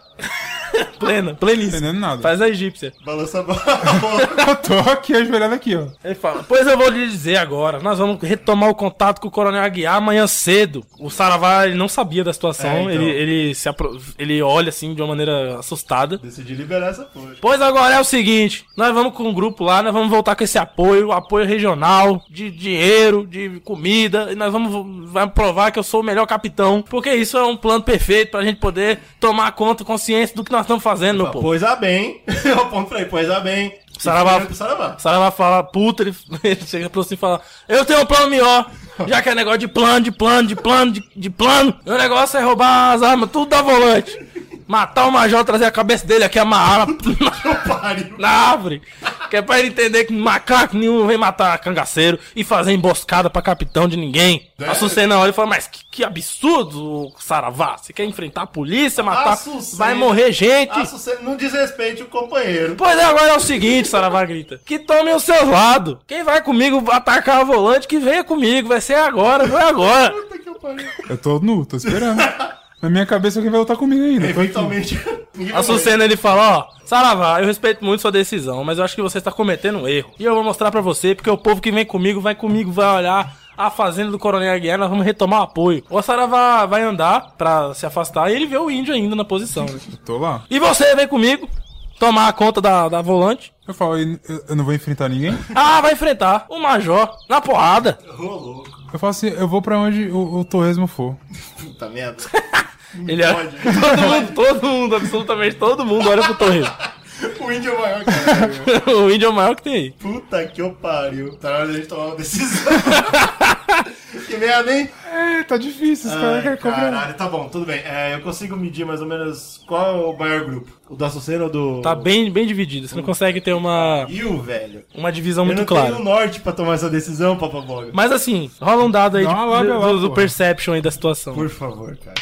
C: *laughs*
A: Plena, pleníssima.
C: entendendo nada.
A: Faz a egípcia.
B: Balança a bola. *laughs*
C: Eu tô aqui ajoelhado aqui, ó.
A: Ele fala, pois eu vou lhe dizer agora, nós vamos retomar o contato com o Coronel Aguiar amanhã cedo. O Saravá, ele não sabia da situação,
B: É, então.
A: ele, ele, se apro- ele olha assim de uma maneira assustada.
B: Decidi liberar essa porra.
A: Pois agora é o seguinte, nós vamos com um grupo lá, nós vamos voltar com esse apoio, apoio regional, de dinheiro, de comida, e nós vamos, vamos provar que eu sou o melhor capitão, porque isso é um plano perfeito pra gente poder tomar conta, consciência do que nós estamos fazendo, meu povo.
B: Pois a bem. *laughs* Eu aponto pra ele, pois a bem.
A: Saravá.
B: Saravá.
A: Saravá fala, puta, ele, *laughs* ele chega pra você e fala, eu tenho um plano melhor, já que é negócio de plano, de plano, de plano, de, de plano, meu negócio é roubar as armas, tudo da volante. Matar o major, trazer a cabeça dele aqui, amarrar na, na árvore. que é pra ele entender que macaco nenhum vem matar cangaceiro e fazer emboscada pra capitão de ninguém.
B: É.
A: A Sucena olha e fala, mas que, que absurdo, Saravá. Você quer enfrentar a polícia, matar... Vai morrer gente.
B: Açucena, não desrespeite o companheiro.
A: Pois é, agora é o seguinte, Saravá grita. Que tomem os seus lados. Quem vai comigo atacar a volante, que venha comigo. Vai ser agora, vai agora.
B: Puta que pariu.
C: Eu tô nu, tô esperando. Na minha cabeça alguém vai lutar comigo ainda.
B: Eventualmente.
A: A. Sucena ele fala, ó, Saravá, eu respeito muito sua decisão, mas eu acho que você está cometendo um erro. E eu vou mostrar pra você, porque o povo que vem comigo, vai comigo, vai olhar a fazenda do Coronel Aguiar, nós vamos retomar o apoio. O Saravá vai andar pra se afastar e ele vê o índio ainda na posição. né?
C: Eu tô lá.
A: E você vem comigo, tomar a conta da, da volante.
C: Eu falo, eu, eu não vou enfrentar ninguém?
A: Ah, vai enfrentar o Major na porrada.
B: Ô, louco.
C: Eu falo assim, eu vou pra onde o, o torresmo for.
B: Puta merda. *laughs*
A: Ele é...
B: pode.
A: Todo mundo, todo mundo, absolutamente todo mundo olha pro Torres.
B: O índio é maior que eu. *laughs*
A: o índio é o maior que tem aí.
B: Puta que eu pariu. Tá na hora da gente tomar uma decisão. *laughs* que merda, hein?
C: É, tá difícil, os caras querem
B: caralho, tá bom, tudo bem. É, eu consigo medir mais ou menos qual é o maior grupo. O da Açucena ou do.
A: Tá bem, bem dividido. Você não consegue ter uma,
B: E o velho?
A: uma divisão
B: Eu
A: muito
B: não
A: clara.
B: tenho o norte pra tomar essa decisão, Papaboga.
A: Mas assim, rola um dado aí de-
C: lábia
A: do,
C: lá,
A: do
C: pô.
A: perception aí da situação.
B: Por favor, cara.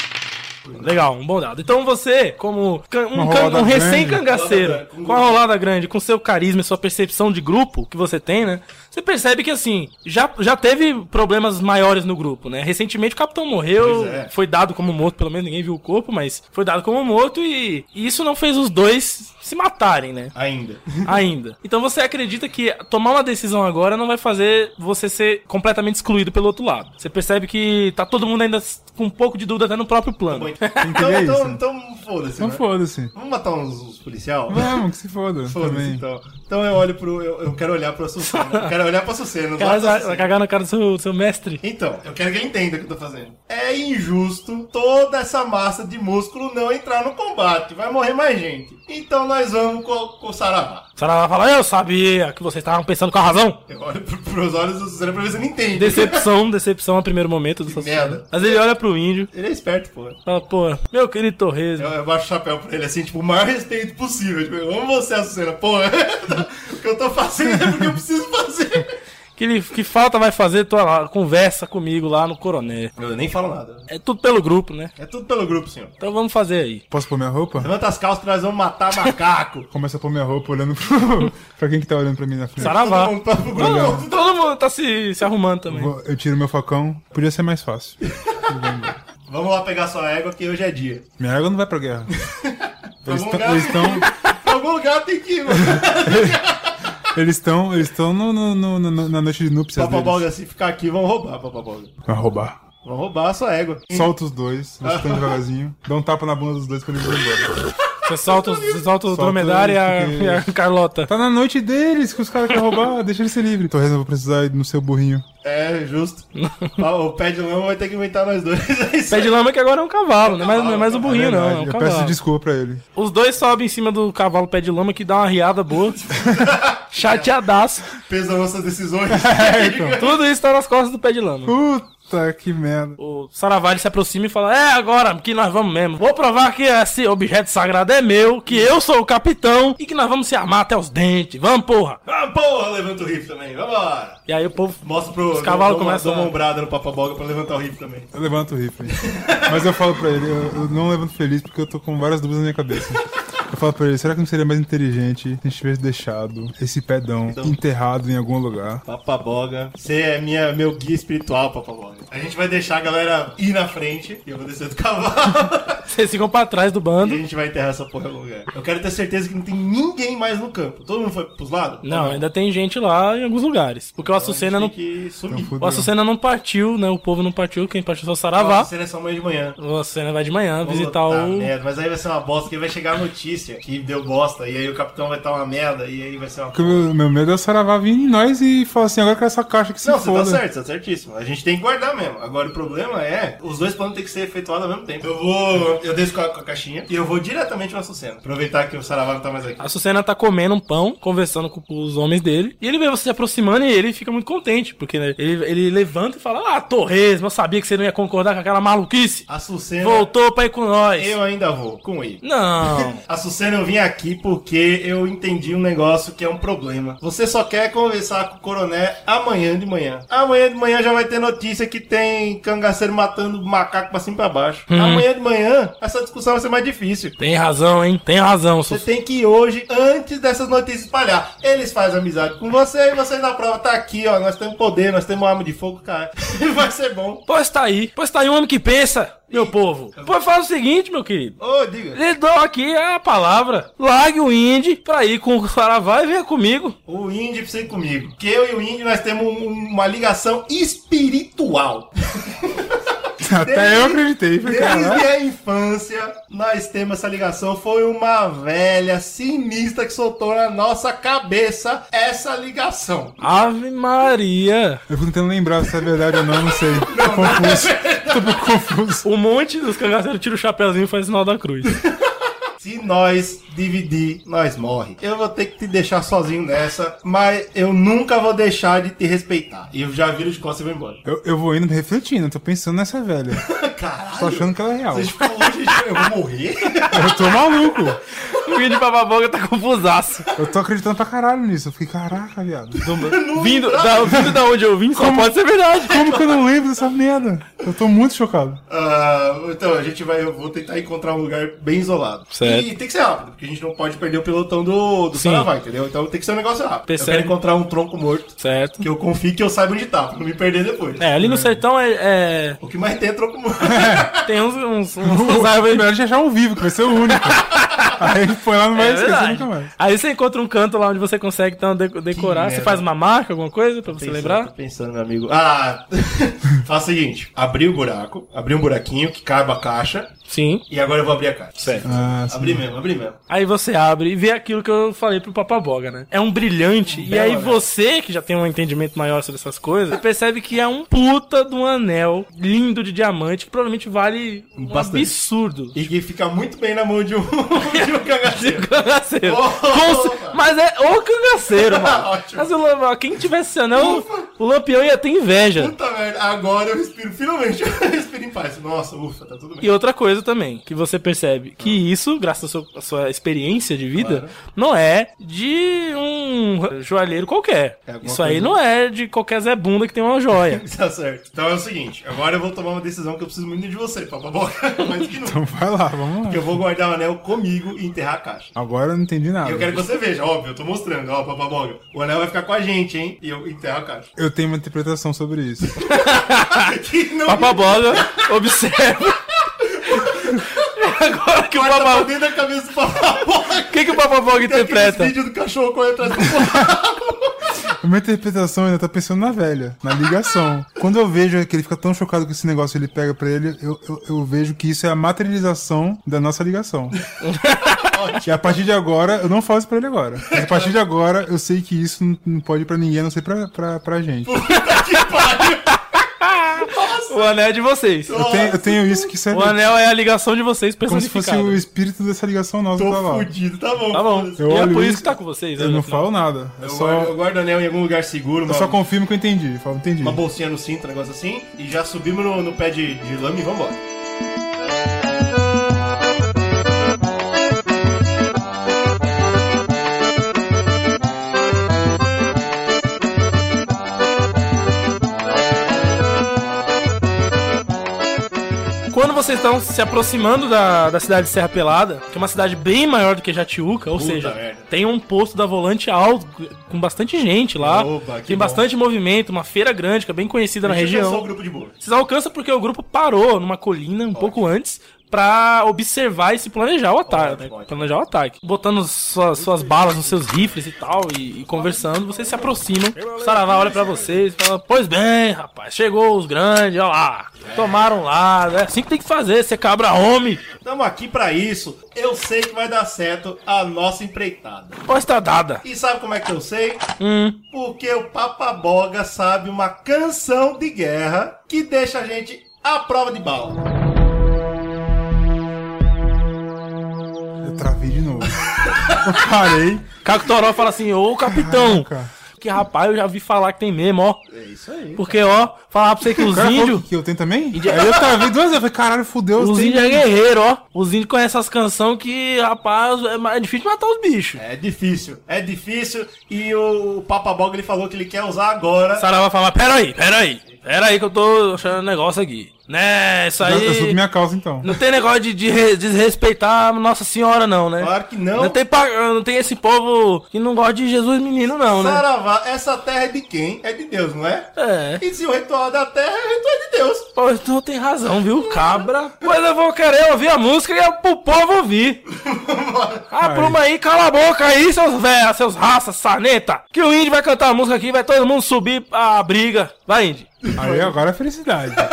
A: Legal, um bom dado. Então você, como um, um recém-cangaceiro, com a rolada grande, com seu carisma e sua percepção de grupo que você tem, né? Você percebe que assim, já, já teve problemas maiores no grupo, né? Recentemente o capitão morreu,
B: é.
A: foi dado como morto, pelo menos ninguém viu o corpo, mas foi dado como morto e, e isso não fez os dois se matarem, né?
B: Ainda. *laughs*
A: ainda. Então você acredita que tomar uma decisão agora não vai fazer você ser completamente excluído pelo outro lado. Você percebe que tá todo mundo ainda com um pouco de dúvida até no próprio plano. *laughs*
B: Então,
C: é
B: então, então foda-se.
C: Então
B: né?
C: foda-se.
B: Vamos matar uns, uns policial?
C: Vamos, que se foda.
B: Foda-se, então. Então eu olho pro. Eu, eu quero olhar pro Açucena. Eu quero olhar pro Açucena.
A: O cara
B: não
A: vai, vai cagar na cara do seu, do seu mestre.
B: Então, eu quero que ele entenda o que eu tô fazendo. É injusto toda essa massa de músculo não entrar no combate. Vai morrer mais gente. Então nós vamos com, com o Saravá.
A: O cara vai falar, eu sabia que vocês estavam pensando com a razão.
B: Eu olho pro, pros olhos do Açucena pra ver se ele entende.
A: Decepção, decepção no primeiro momento do
B: merda.
A: Mas ele olha pro índio,
B: Ele é esperto, pô.
A: fala, pô, meu querido Torres,
B: Eu, eu baixo o chapéu pra ele assim, tipo, o maior respeito possível. Tipo, eu amo você, Açucena. Pô, *laughs* o que eu tô fazendo é porque eu preciso fazer.
A: Que, ele, que falta vai fazer tua lá, conversa comigo lá no Coronel.
B: Eu nem falo nada.
A: É tudo pelo grupo, né?
B: É tudo pelo grupo, senhor.
A: Então vamos fazer aí.
C: Posso pôr minha roupa?
B: Levanta as calças que nós vamos matar macaco. *laughs*
C: Começa a pôr minha roupa olhando pro... *laughs* pra quem que tá olhando pra mim na frente.
A: Saravá.
B: Todo mundo tá pro grupo.
A: Todo, todo mundo tá se, se arrumando também.
C: Vou- Eu tiro meu facão. Podia ser mais fácil. *laughs*
B: Vamos lá pegar sua égua que hoje é dia.
C: Minha água não vai pra guerra.
B: Pra
C: Eles
B: algum
C: tão-
B: lugar-
C: eles estão...
B: Pra algum lugar tem que ir, mano.
C: Eles estão eles no, no- no- no- na noite de núpcias
B: Papaboga, se ficar aqui, vão roubar, Papaboga.
C: Vai roubar.
B: Vão roubar a sua égua.
C: Solta os dois, eles estão devagarzinho. Dá um tapa na bunda dos dois quando eles vão embora.
A: Você solta, os- você solta o dromedário e a,
C: porque-
A: e a Carlota.
C: Tá na noite deles que os caras querem roubar, *laughs* deixa eles ser livres. Torres, eu vou precisar ir no seu burrinho.
B: É, justo. *laughs* Ah, o pé de lama vai ter que inventar nós dois. *laughs* É
A: Pé de lama que agora é um cavalo, não é mais, não é mais o
B: É
A: burrinho, não. É um
C: eu peço
A: cavalo.
C: desculpa pra ele.
A: Os dois sobem em cima do cavalo pé de lama que dá uma riada boa. Chateadaço.
B: Pesam nossas decisões.
A: Tudo isso tá nas costas do pé de lama.
C: Puta que merda.
A: O Saravá ele se aproxima e fala: É agora que nós vamos mesmo. Vou provar que esse objeto sagrado é meu, que eu sou o capitão e que nós vamos se armar até os dentes. Vamos, porra.
B: Ah, porra, levanta o rifle também. Vambora.
A: E aí o povo.
B: Mostra pro.
A: Os cavalos começam
B: dou uma
A: a-
B: ombrada no Papaboga pra levantar o rifle também.
C: Eu levanto o rifle. Mas eu falo pra ele, eu, eu não levanto feliz porque eu tô com várias dúvidas na minha cabeça. *laughs* Eu falo pra ele, será que não seria mais inteligente se a gente tivesse deixado esse pedão enterrado em algum lugar?
B: Papaboga. Você é minha, meu guia espiritual, Papaboga. A gente vai deixar a galera ir na frente e eu vou descer do cavalo. *laughs*
A: Vocês ficam pra trás do
B: e a
A: bando.
B: gente vai enterrar essa porra em algum lugar. Eu quero ter certeza que não tem ninguém mais no campo. Todo mundo foi pros lados?
A: Não, ainda tem gente lá em alguns lugares. Porque o
B: Então a gente
A: Açucena
B: tem
A: não.
B: que sumir.
C: Fudeu.
A: O Açucena não partiu, né? O povo não partiu, quem partiu foi o Saravá.
B: Nossa, Você é só amanhã de manhã.
A: O Açucena vai de manhã visitar o.
B: merda, mas aí vai ser uma bosta, que vai chegar a notícia que deu bosta, e aí o capitão vai estar uma merda, e aí vai ser uma.
C: Meu, meu medo é o Saravá vir em nós e falar assim, agora que essa caixa que se
B: Não, você
C: foda.
B: tá certo, você tá certíssimo. A gente tem que guardar mesmo. Agora o problema é, os dois planos têm que ser efetuados ao mesmo tempo. Eu vou. Eu desço com a, com a caixinha e eu vou diretamente no Açucena. Aproveitar que o Saravá não tá mais aqui.
A: A Sucena tá comendo um pão, conversando com os homens dele. E ele vê você se aproximando e ele fica muito contente. Porque né, ele, ele levanta e fala: Ah, Torres, eu sabia que você não ia concordar com aquela maluquice.
B: Açucena.
A: Voltou pra ir com nós.
B: Eu ainda vou com ele.
A: Não. *laughs*
B: Açucena Você não vinha aqui porque eu entendi um negócio que é um problema. Você só quer conversar com o coroné amanhã de manhã. Amanhã de manhã já vai ter notícia que tem cangaceiro matando macaco pra cima e pra baixo. Amanhã de manhã, essa discussão vai ser mais difícil.
A: Tem razão, hein? Tem razão,
B: Você
A: Sus.
B: tem que ir hoje, antes dessas notícias espalhar. Eles fazem amizade com você e você na prova tá aqui, ó. Nós temos poder, nós temos arma de fogo, cara. *laughs* Vai ser bom.
A: Pois tá aí. Pois tá aí um homem que pensa, meu povo. Pois faz o seguinte, meu querido.
B: Ô, diga.
A: Lhe dou aqui a palavra. Largue o Indy pra ir com o Saravá e venha comigo.
B: O Indy precisa ir comigo. Que eu e o Indy nós temos um- uma ligação espiritual. *laughs* *laughs*
C: Até eu acreditei.
B: Desde
C: caralho.
B: a infância, nós temos essa ligação. Foi uma velha sinistra que soltou na nossa cabeça essa ligação.
A: Ave Maria.
C: Eu fico tentando lembrar se é verdade ou não, não sei. *laughs* Tô confuso. Tô um pouco confuso.
A: O monte dos cangaceiros tira o chapéuzinho e faz sinal da cruz. *laughs*
B: Se nós dividir, nós morre. Eu vou ter que te deixar sozinho nessa, mas eu nunca vou deixar de te respeitar. E eu já viro de costas e vou embora.
C: Eu, eu vou indo refletindo, tô pensando nessa velha.
B: Caralho. *laughs*
C: Tô achando que ela é real.
B: Vocês falam hoje, eu vou morrer?
C: Eu tô maluco. *laughs*
A: o Indy Papaboga tá confusaço.
C: Eu tô acreditando pra caralho nisso. Eu fiquei, caraca, viado.
A: Vindo da, vindo da onde eu vim, só pode ser verdade.
C: Como que eu não lembro dessa merda? Eu tô muito chocado.
B: Ah, então, a gente vai. Eu vou tentar encontrar um lugar bem isolado.
A: Certo.
B: E tem que ser rápido, porque a gente não pode perder o pelotão do, do
A: Sim.
B: Saravá, entendeu? Então tem que ser um negócio rápido.
A: Percebe?
B: Eu quero encontrar um tronco morto.
A: Certo.
B: Que eu confie que eu saiba onde tá, pra não me perder depois.
A: É, ali no sertão é, é-
B: O que mais tem é tronco morto. *laughs*
A: tem uns, uns, uns, *laughs* uns
C: É
A: árvores.
C: melhor a gente achar um vivo, que vai ser o único. *laughs* *laughs* Aí foi lá não vai
A: É
C: esquecer
A: verdade.
C: nunca mais.
A: Aí você encontra um canto lá onde você consegue então, de- decorar. Você
B: merda.
A: faz uma marca, alguma coisa pra você
B: Pensando,
A: lembrar?
B: Tô pensando, meu amigo. Ah, *laughs* faz o seguinte: abri o buraco, abri um buraquinho que caiba a caixa,
A: Sim.
B: e agora eu vou abrir a caixa.
A: Certo.
C: Ah, sim.
B: Abri mesmo, abri mesmo.
A: Aí você abre e vê aquilo que eu falei pro Papaboga, né? É um brilhante. e aí
B: né?
A: você, que já tem um entendimento maior sobre essas coisas, você percebe que é um puta de um anel lindo de diamante que provavelmente vale um
B: Bastante.
A: absurdo.
B: E que fica muito bem na mão de um, *laughs* de um cangaceiro.
A: Cangaceiro.
B: Oh!
A: Mas é o cangaceiro, *laughs* mano.
B: Ótimo.
A: Mas o quem tivesse esse anel, o Lampião ia ter inveja.
B: Puta merda, agora eu respiro, finalmente *laughs* eu respiro em paz. Nossa, ufa, tá tudo bem.
A: E outra coisa também, que você percebe que isso, graças à sua, à sua experiência de vida, não é de um joalheiro qualquer.
B: É
A: isso aí
B: coisa-
A: não é de qualquer Zé Bunda que tem uma joia. *laughs*
B: Tá certo. Então é o seguinte, agora eu vou tomar uma decisão que eu preciso muito de você, papaboca. *laughs* Que.
C: Então vai lá, vamos lá.
B: Que eu vou guardar o anel comigo e enterrar a caixa.
C: Agora eu não entendi
B: E
C: nada.
B: eu quero que você veja, óbvio, eu tô mostrando, ó, papaboga. O anel vai ficar com a gente, hein? E eu enterro a caixa.
C: Eu tenho uma interpretação sobre isso. *laughs*
B: que não
A: Papaboga, observa. Que o Papaboga.
B: dentro da cabeça do papaboga.
A: O que, que o
B: Tem aqueles
A: interpreta?
B: vídeos do cachorro correndo atrás do *laughs*
C: A minha interpretação ainda tá pensando na velha, na ligação. Quando eu vejo que ele fica tão chocado com esse negócio ele pega pra ele, eu, eu, eu vejo que isso é a materialização da nossa ligação. *laughs* e a partir de agora, eu não falo isso pra ele agora. Mas a partir de agora, eu sei que isso não, pode ir pra ninguém, a não ser pra, pra, pra gente.
B: que pariu. *laughs*
A: O anel é de vocês.
C: Eu tenho, eu tenho isso que serve
A: O anel é a ligação de vocês
C: como se fosse o espírito dessa ligação nossa que tá
B: Tô
C: lá.
B: fudido, tá bom.
A: Tá bom.
C: Eu
A: e é
C: olho
A: por isso que tá com vocês.
C: Eu
A: né,
C: não
A: no final.
C: falo nada. Eu
B: Eu,
C: só,
B: guardo, eu guardo o anel em algum lugar seguro,
C: eu
B: uma,
C: só confirmo que eu entendi. Eu falo, entendi.
B: uma bolsinha no cinto, um negócio assim, e já subimos no, no pé de, de lama e vambora.
A: Vocês estão se aproximando da, da cidade de Serra Pelada, que é uma cidade bem maior do que Jatiuca, ou
B: Puta
A: seja,
B: merda.
A: tem um posto da volante alto, com bastante gente lá,
B: Opa,
A: tem
B: bom.
A: bastante movimento, uma feira grande, que é bem conhecida na
B: A gente alcançou
A: região. Vocês alcançam porque o grupo parou numa colina um pouco antes pra observar e se planejar o ataque,
B: Ótimo,
A: né?
B: ótimo.
A: Planejar o ataque. Botando suas, suas balas nos seus rifles e tal, e, e conversando, vocês se aproximam. O Saravá olha pra vocês e fala: Pois bem, rapaz, chegou os grandes, olha lá. Tomaram lado, é assim que tem que fazer, você cabra homem.
B: Tamo aqui pra isso. Eu sei que vai dar certo a nossa empreitada.
A: Pois tá dada.
B: E sabe como é que eu sei?
A: Hum,
B: Porque o Papaboga sabe uma canção de guerra que deixa a gente à prova de bala.
C: Travei de novo. Eu *laughs* parei.
A: Caco Toró fala assim: Ô capitão,
C: Caraca.
A: que rapaz, eu já vi falar que tem mesmo, ó.
B: É isso aí.
A: Porque, ó, falar pra você que
C: O
A: os índios.
C: que eu tenho também?
A: Índio-
C: Aí eu vendo duas vezes, eu falei, caralho, fudeu.
A: Os índios é guerreiro, ó. Os índios conhecem essas canções que, rapaz, é mais difícil matar os bichos.
B: É difícil, é difícil. E o Papa Bog ele falou que ele quer usar agora.
A: Sarah vai falar, peraí, peraí. Peraí que eu tô achando um negócio aqui. Né, isso
C: Já- Eu sou
A: aí...
C: minha causa, então.
A: Não tem negócio de, de re- desrespeitar Nossa Senhora, não, né?
B: Claro que não.
A: Não tem, não tem esse povo que não gosta de Jesus menino, não, né?
B: Saravá, essa terra é de quem? É de Deus, não é?
A: É.
B: E se o ritual da terra é o ritual de Deus?
A: Pô, então tem razão, viu, cabra? Pois eu vou querer ouvir a música e é pro povo ouvir. *laughs* Ah, pluma aí, cala a boca aí, seus véia, seus raças, saneta. Que o índio vai cantar a música aqui, vai todo mundo subir a briga. Vai, índio.
C: Aí agora é felicidade. *laughs*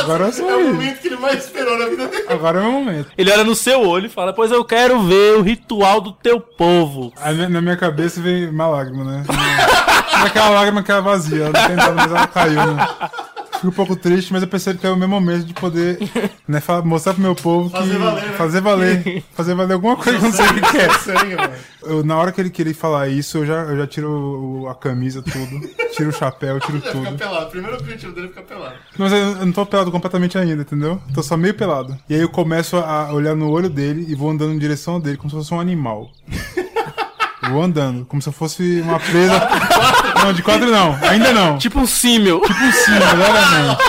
C: Agora
B: É o momento que ele mais esperou na vida dele.
C: Agora é o meu momento.
A: Ele olha no seu olho e fala, pois eu quero ver o ritual do teu povo.
C: Aí na- minha cabeça veio uma lágrima, né? Não *laughs* é aquela lágrima que é vazia, ela não tem nada, mas ela caiu, né? Fico um pouco triste, mas eu percebo que é o meu momento de poder né, mostrar pro meu povo que.
B: Fazer valer, né?
C: Fazer valer. Fazer valer alguma coisa que eu não sei o que é.
B: Sangue, mano.
C: Eu, na hora que ele queria falar isso, eu já, eu já tiro a camisa, tudo. Tiro o chapéu, tiro
B: Fica
C: tudo.
B: pelado. Primeiro objetivo dele é ficar pelado.
C: Mas eu, eu não tô pelado completamente ainda, entendeu? Tô só meio pelado. E aí eu começo a olhar no olho dele e vou andando em direção dele, como se fosse um animal. Vou andando, como se eu fosse uma presa. *laughs* Não, de quatro não, ainda não.
A: Tipo um símil.
C: Tipo em cima, exatamente.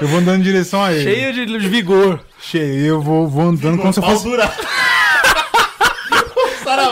C: Eu vou andando em direção a ele.
A: Cheio de, de vigor.
C: Cheio. Eu vou, vou andando como se eu fosse.
B: dura. *laughs*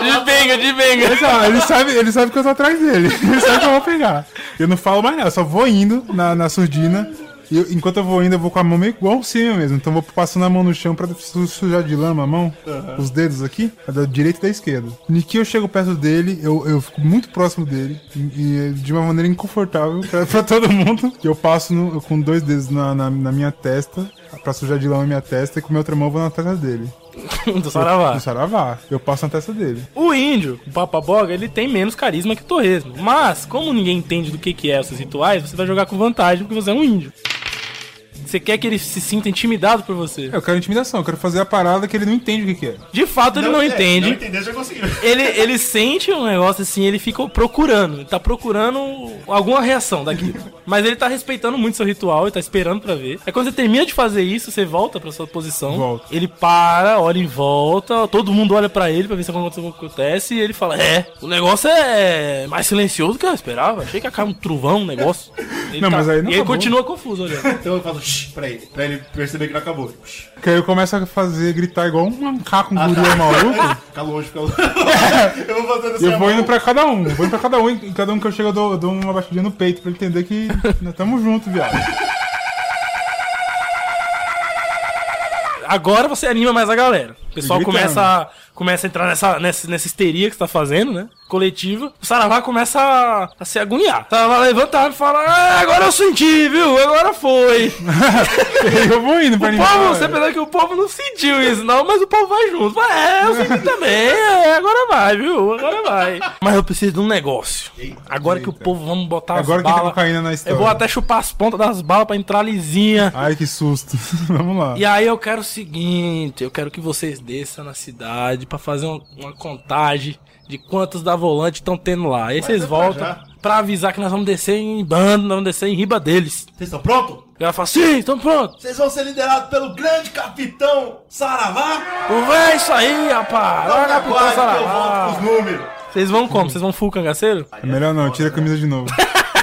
A: De benga, de benga.
C: Ele sabe, ele sabe, ele sabe que eu tô atrás dele. *laughs* Ele sabe que eu vou pegar. Eu não falo mais nada, eu só vou indo na, na surdina. E eu- enquanto eu vou indo, eu vou com a mão meio cima mesmo. Então eu vou passando a mão no chão pra su- sujar de lama a mão. Os dedos aqui, da direita e da esquerda. Que eu chego perto dele, eu, eu fico muito próximo dele. E, e de uma maneira inconfortável pra, *laughs* pra todo mundo. Eu passo no- com dois dedos na, na, na minha testa. Pra sujar de lama a minha testa. E com a minha outra mão eu vou na testa dele. *laughs*
A: Do Saravá.
C: No saravá. Eu passo na testa dele.
A: O índio, o Papaboga, ele tem menos carisma que o Torresmo. Mas, como ninguém entende do que, que é esses rituais, você vai jogar com vantagem porque você é um índio. Você quer que ele se sinta intimidado por você.
C: Eu quero intimidação, eu quero fazer a parada que ele não entende o que, que é.
A: De fato, ele não,
B: é,
A: entende.
B: Não entender, já conseguiu. *laughs*
A: Ele, ele sente um negócio assim, ele fica procurando. Ele tá procurando alguma reação daquilo. Mas ele tá respeitando muito seu ritual e tá esperando pra ver. Aí quando você termina de fazer isso, você volta pra sua posição.
C: Volta.
A: Ele para, olha em volta, todo mundo olha pra ele pra ver se alguma coisa acontece. E ele fala: É, o negócio é mais silencioso do que eu esperava. Achei que ia cair um trovão, um negócio. *laughs* Ele
C: Não, mas aí não
A: E ele
C: acabou.
A: continua confuso olhando.
B: Então eu falo shh pra ele, pra ele perceber que não acabou.
C: Que aí eu começo a fazer, gritar igual um macaco, um
A: Ah,
C: gorila maluco. *laughs*
B: Fica longe, fica longe. eu vou fazendo assim.
C: eu vou
B: mão.
C: indo pra cada um. Eu vou indo pra cada um. E cada um que eu chego eu dou, eu dou uma batidinha no peito pra ele entender que nós tamo junto, viado.
A: Agora você anima mais a galera. O pessoal
C: Gritando.
A: começa a, começa a entrar nessa, nessa, nessa histeria que você tá fazendo, né? Coletiva. O Saravá começa a, a se agoniar. O Saravá levanta e fala: ah, agora eu senti, viu? Agora foi. *laughs*
C: Eu vou indo pra
A: O
C: animar.
A: povo, você pensa que o povo não sentiu isso, não, mas o povo vai junto. Fala, é, eu senti também. É, agora vai, viu? Agora vai. Mas eu preciso de um negócio. Agora que o povo, vamos botar
C: Agora
A: as
C: que tem
A: balas.
C: cocaína na
A: Eu
C: história.
A: vou até chupar as pontas das balas pra entrar lisinha.
C: Ai, que susto. *laughs* Vamos lá.
A: E aí eu quero o seguinte, eu quero que vocês desçam na cidade pra fazer uma, uma contagem de quantos da volante estão tendo lá. Aí vocês
B: é
A: voltam pra avisar que nós vamos descer em bando, nós vamos descer em riba deles.
B: Vocês estão prontos?
A: Ela fala, sim, estamos prontos.
B: Vocês vão ser liderados pelo grande capitão Saravá?
A: Pô, é isso aí, rapaz.
B: Não
A: Olha,
B: me
A: capitão
B: aguarde que eu volto
A: Saravá.
B: com os números.
A: Vocês vão como? Vocês vão full cangaceiro?
C: É melhor não, tira a camisa de novo. *laughs*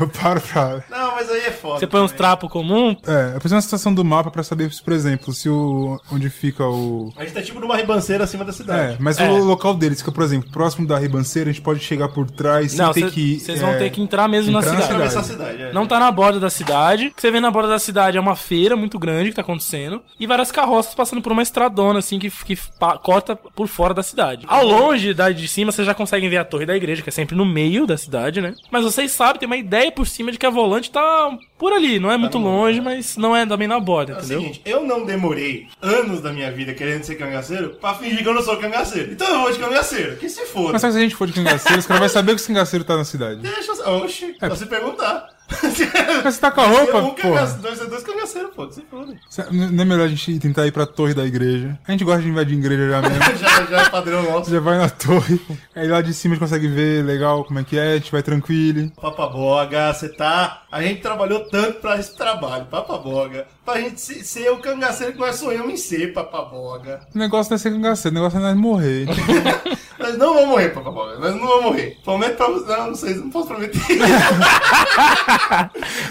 C: Eu paro pra.
B: Não, mas aí é foda.
A: Você põe uns trapos comuns?
C: É, eu preciso uma situação do mapa pra saber, por exemplo, se o. onde fica o.
B: A gente tá tipo numa ribanceira acima da
C: É,
B: cidade.
C: mas
A: É.
C: o local deles fica, por exemplo, próximo da ribanceira, a gente pode chegar por trás sem
A: Não,
C: ter
A: cê-
C: que.
A: vocês
C: é,
A: vão ter que entrar mesmo na
C: entrar na
A: cidade.
B: Atravessar a cidade, é.
A: Não tá na borda da cidade. O que você vê na borda da cidade é uma feira muito grande que tá acontecendo. E várias carroças passando por uma estradona, assim, que, que pa- corta por fora da cidade. Ao longe, da de cima, vocês já conseguem ver a torre da igreja, que é sempre no meio da cidade, né? Mas vocês sabem, tem uma ideia por cima de que a volante tá por ali. Não é muito
B: no-
A: longe, mas não é também na borda,
B: É o
A: entendeu?
B: seguinte, eu não demorei anos da minha vida querendo ser cangaceiro pra fingir que eu não sou cangaceiro. Então eu vou de cangaceiro. Que se foda.
C: Mas se a gente for de cangaceiro, os caras vão saber que o cangaceiro tá na cidade.
B: Deixa eu... Oxi,
C: É.
B: só se perguntar.
C: Você tá com a roupa,
B: um
C: porra.
B: cangaceiro, dois, dois cangaceiros, pô. que Se foda.
C: Não é melhor a gente tentar ir pra torre da igreja? A gente gosta de invadir igreja já mesmo. *laughs*
B: já, já é padrão nosso.
C: Já vai na torre, aí lá de cima a gente consegue ver legal como é que é, a gente vai tranquilo.
B: Papaboga, você tá. A gente trabalhou tanto pra esse trabalho, papaboga. Pra gente se- ser o cangaceiro que nós sonhamos em ser, papaboga.
C: O negócio não é ser cangaceiro, o negócio é nós morrer. *laughs*
B: Nós não vamos morrer, papaboga. Nós não vamos morrer. Prometo pra você. Não, não sei, não posso prometer. *laughs*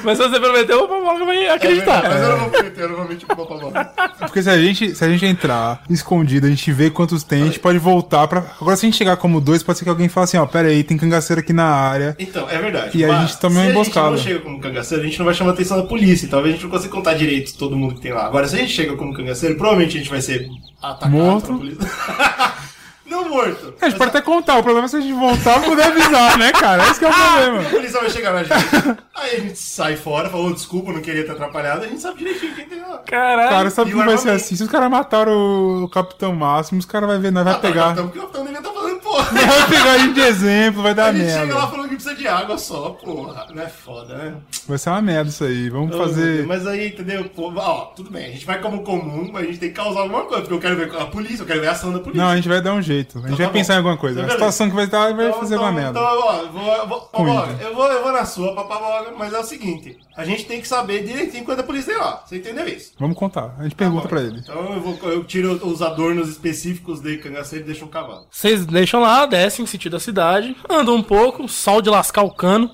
A: Mas se você prometeu, o Papaboga vai acreditar.
B: Mas eu não vou prometer, eu não vou mentir pro papaboga.
C: Porque se a gente, se a gente entrar escondido, a gente vê quantos tem, a gente pode voltar pra. Agora, se a gente chegar como dois, pode ser que alguém fale assim: ó, pera aí, tem cangaceiro aqui na área.
B: Então, é verdade.
C: E a gente toma uma
B: Se a gente não chega como cangaceiro, a gente não vai chamar a atenção da polícia. Talvez a gente não consiga contar direito todo mundo que tem lá. Agora, se a gente chega como cangaceiro, provavelmente a gente vai ser atacado
C: Morto.
B: pela polícia. *laughs* não morto.
C: A gente pode até contar, o problema é se a gente voltar poder avisar, né, cara? Esse que é o
B: A
C: problema.
B: polícia vai chegar na gente. Aí a gente sai fora, falou desculpa, não queria ter atrapalhado. A gente sabe direitinho quem tem lá.
A: Caralho.
C: Cara, sabe
B: E
C: que
B: o
C: vai ser
B: armamento?
C: assim? Se os caras mataram o Capitão Máximo, os caras vão ver, nós vai pegar.
B: Então, porque o capitão devia estar fazendo porra.
C: Vai pegar a gente de exemplo, vai dar
B: A gente chega lá falando que precisa de água só, porra. Não é foda, né?
C: Vai ser uma merda isso aí. Vamos
B: Oh,
C: fazer.
B: Mas aí, entendeu? Pô, ó, tudo bem, a gente vai como comum, mas a gente tem que causar alguma coisa, porque eu quero ver a polícia, eu quero ver a ação da polícia.
C: Não, a gente vai dar um jeito. A gente
B: Então
C: vai
B: tá
C: pensar
B: bom.
C: em alguma coisa.
B: Então,
C: A situação que vai dar vai
B: Então,
C: fazer
B: então,
C: uma merda.
B: Então, ó, eu vou, eu vou, eu vou, eu vou na sua, Papaboga, mas é o seguinte, a gente tem que saber direitinho quanta polícia tem lá. Você entendeu isso?
C: Vamos contar. A gente pergunta pra ele.
B: Então eu, vou, eu tiro os adornos específicos de cangaceiro e deixo um cavalo.
A: Vocês deixam lá, descem em sentido da cidade, andam um pouco, sol de lascar o cano,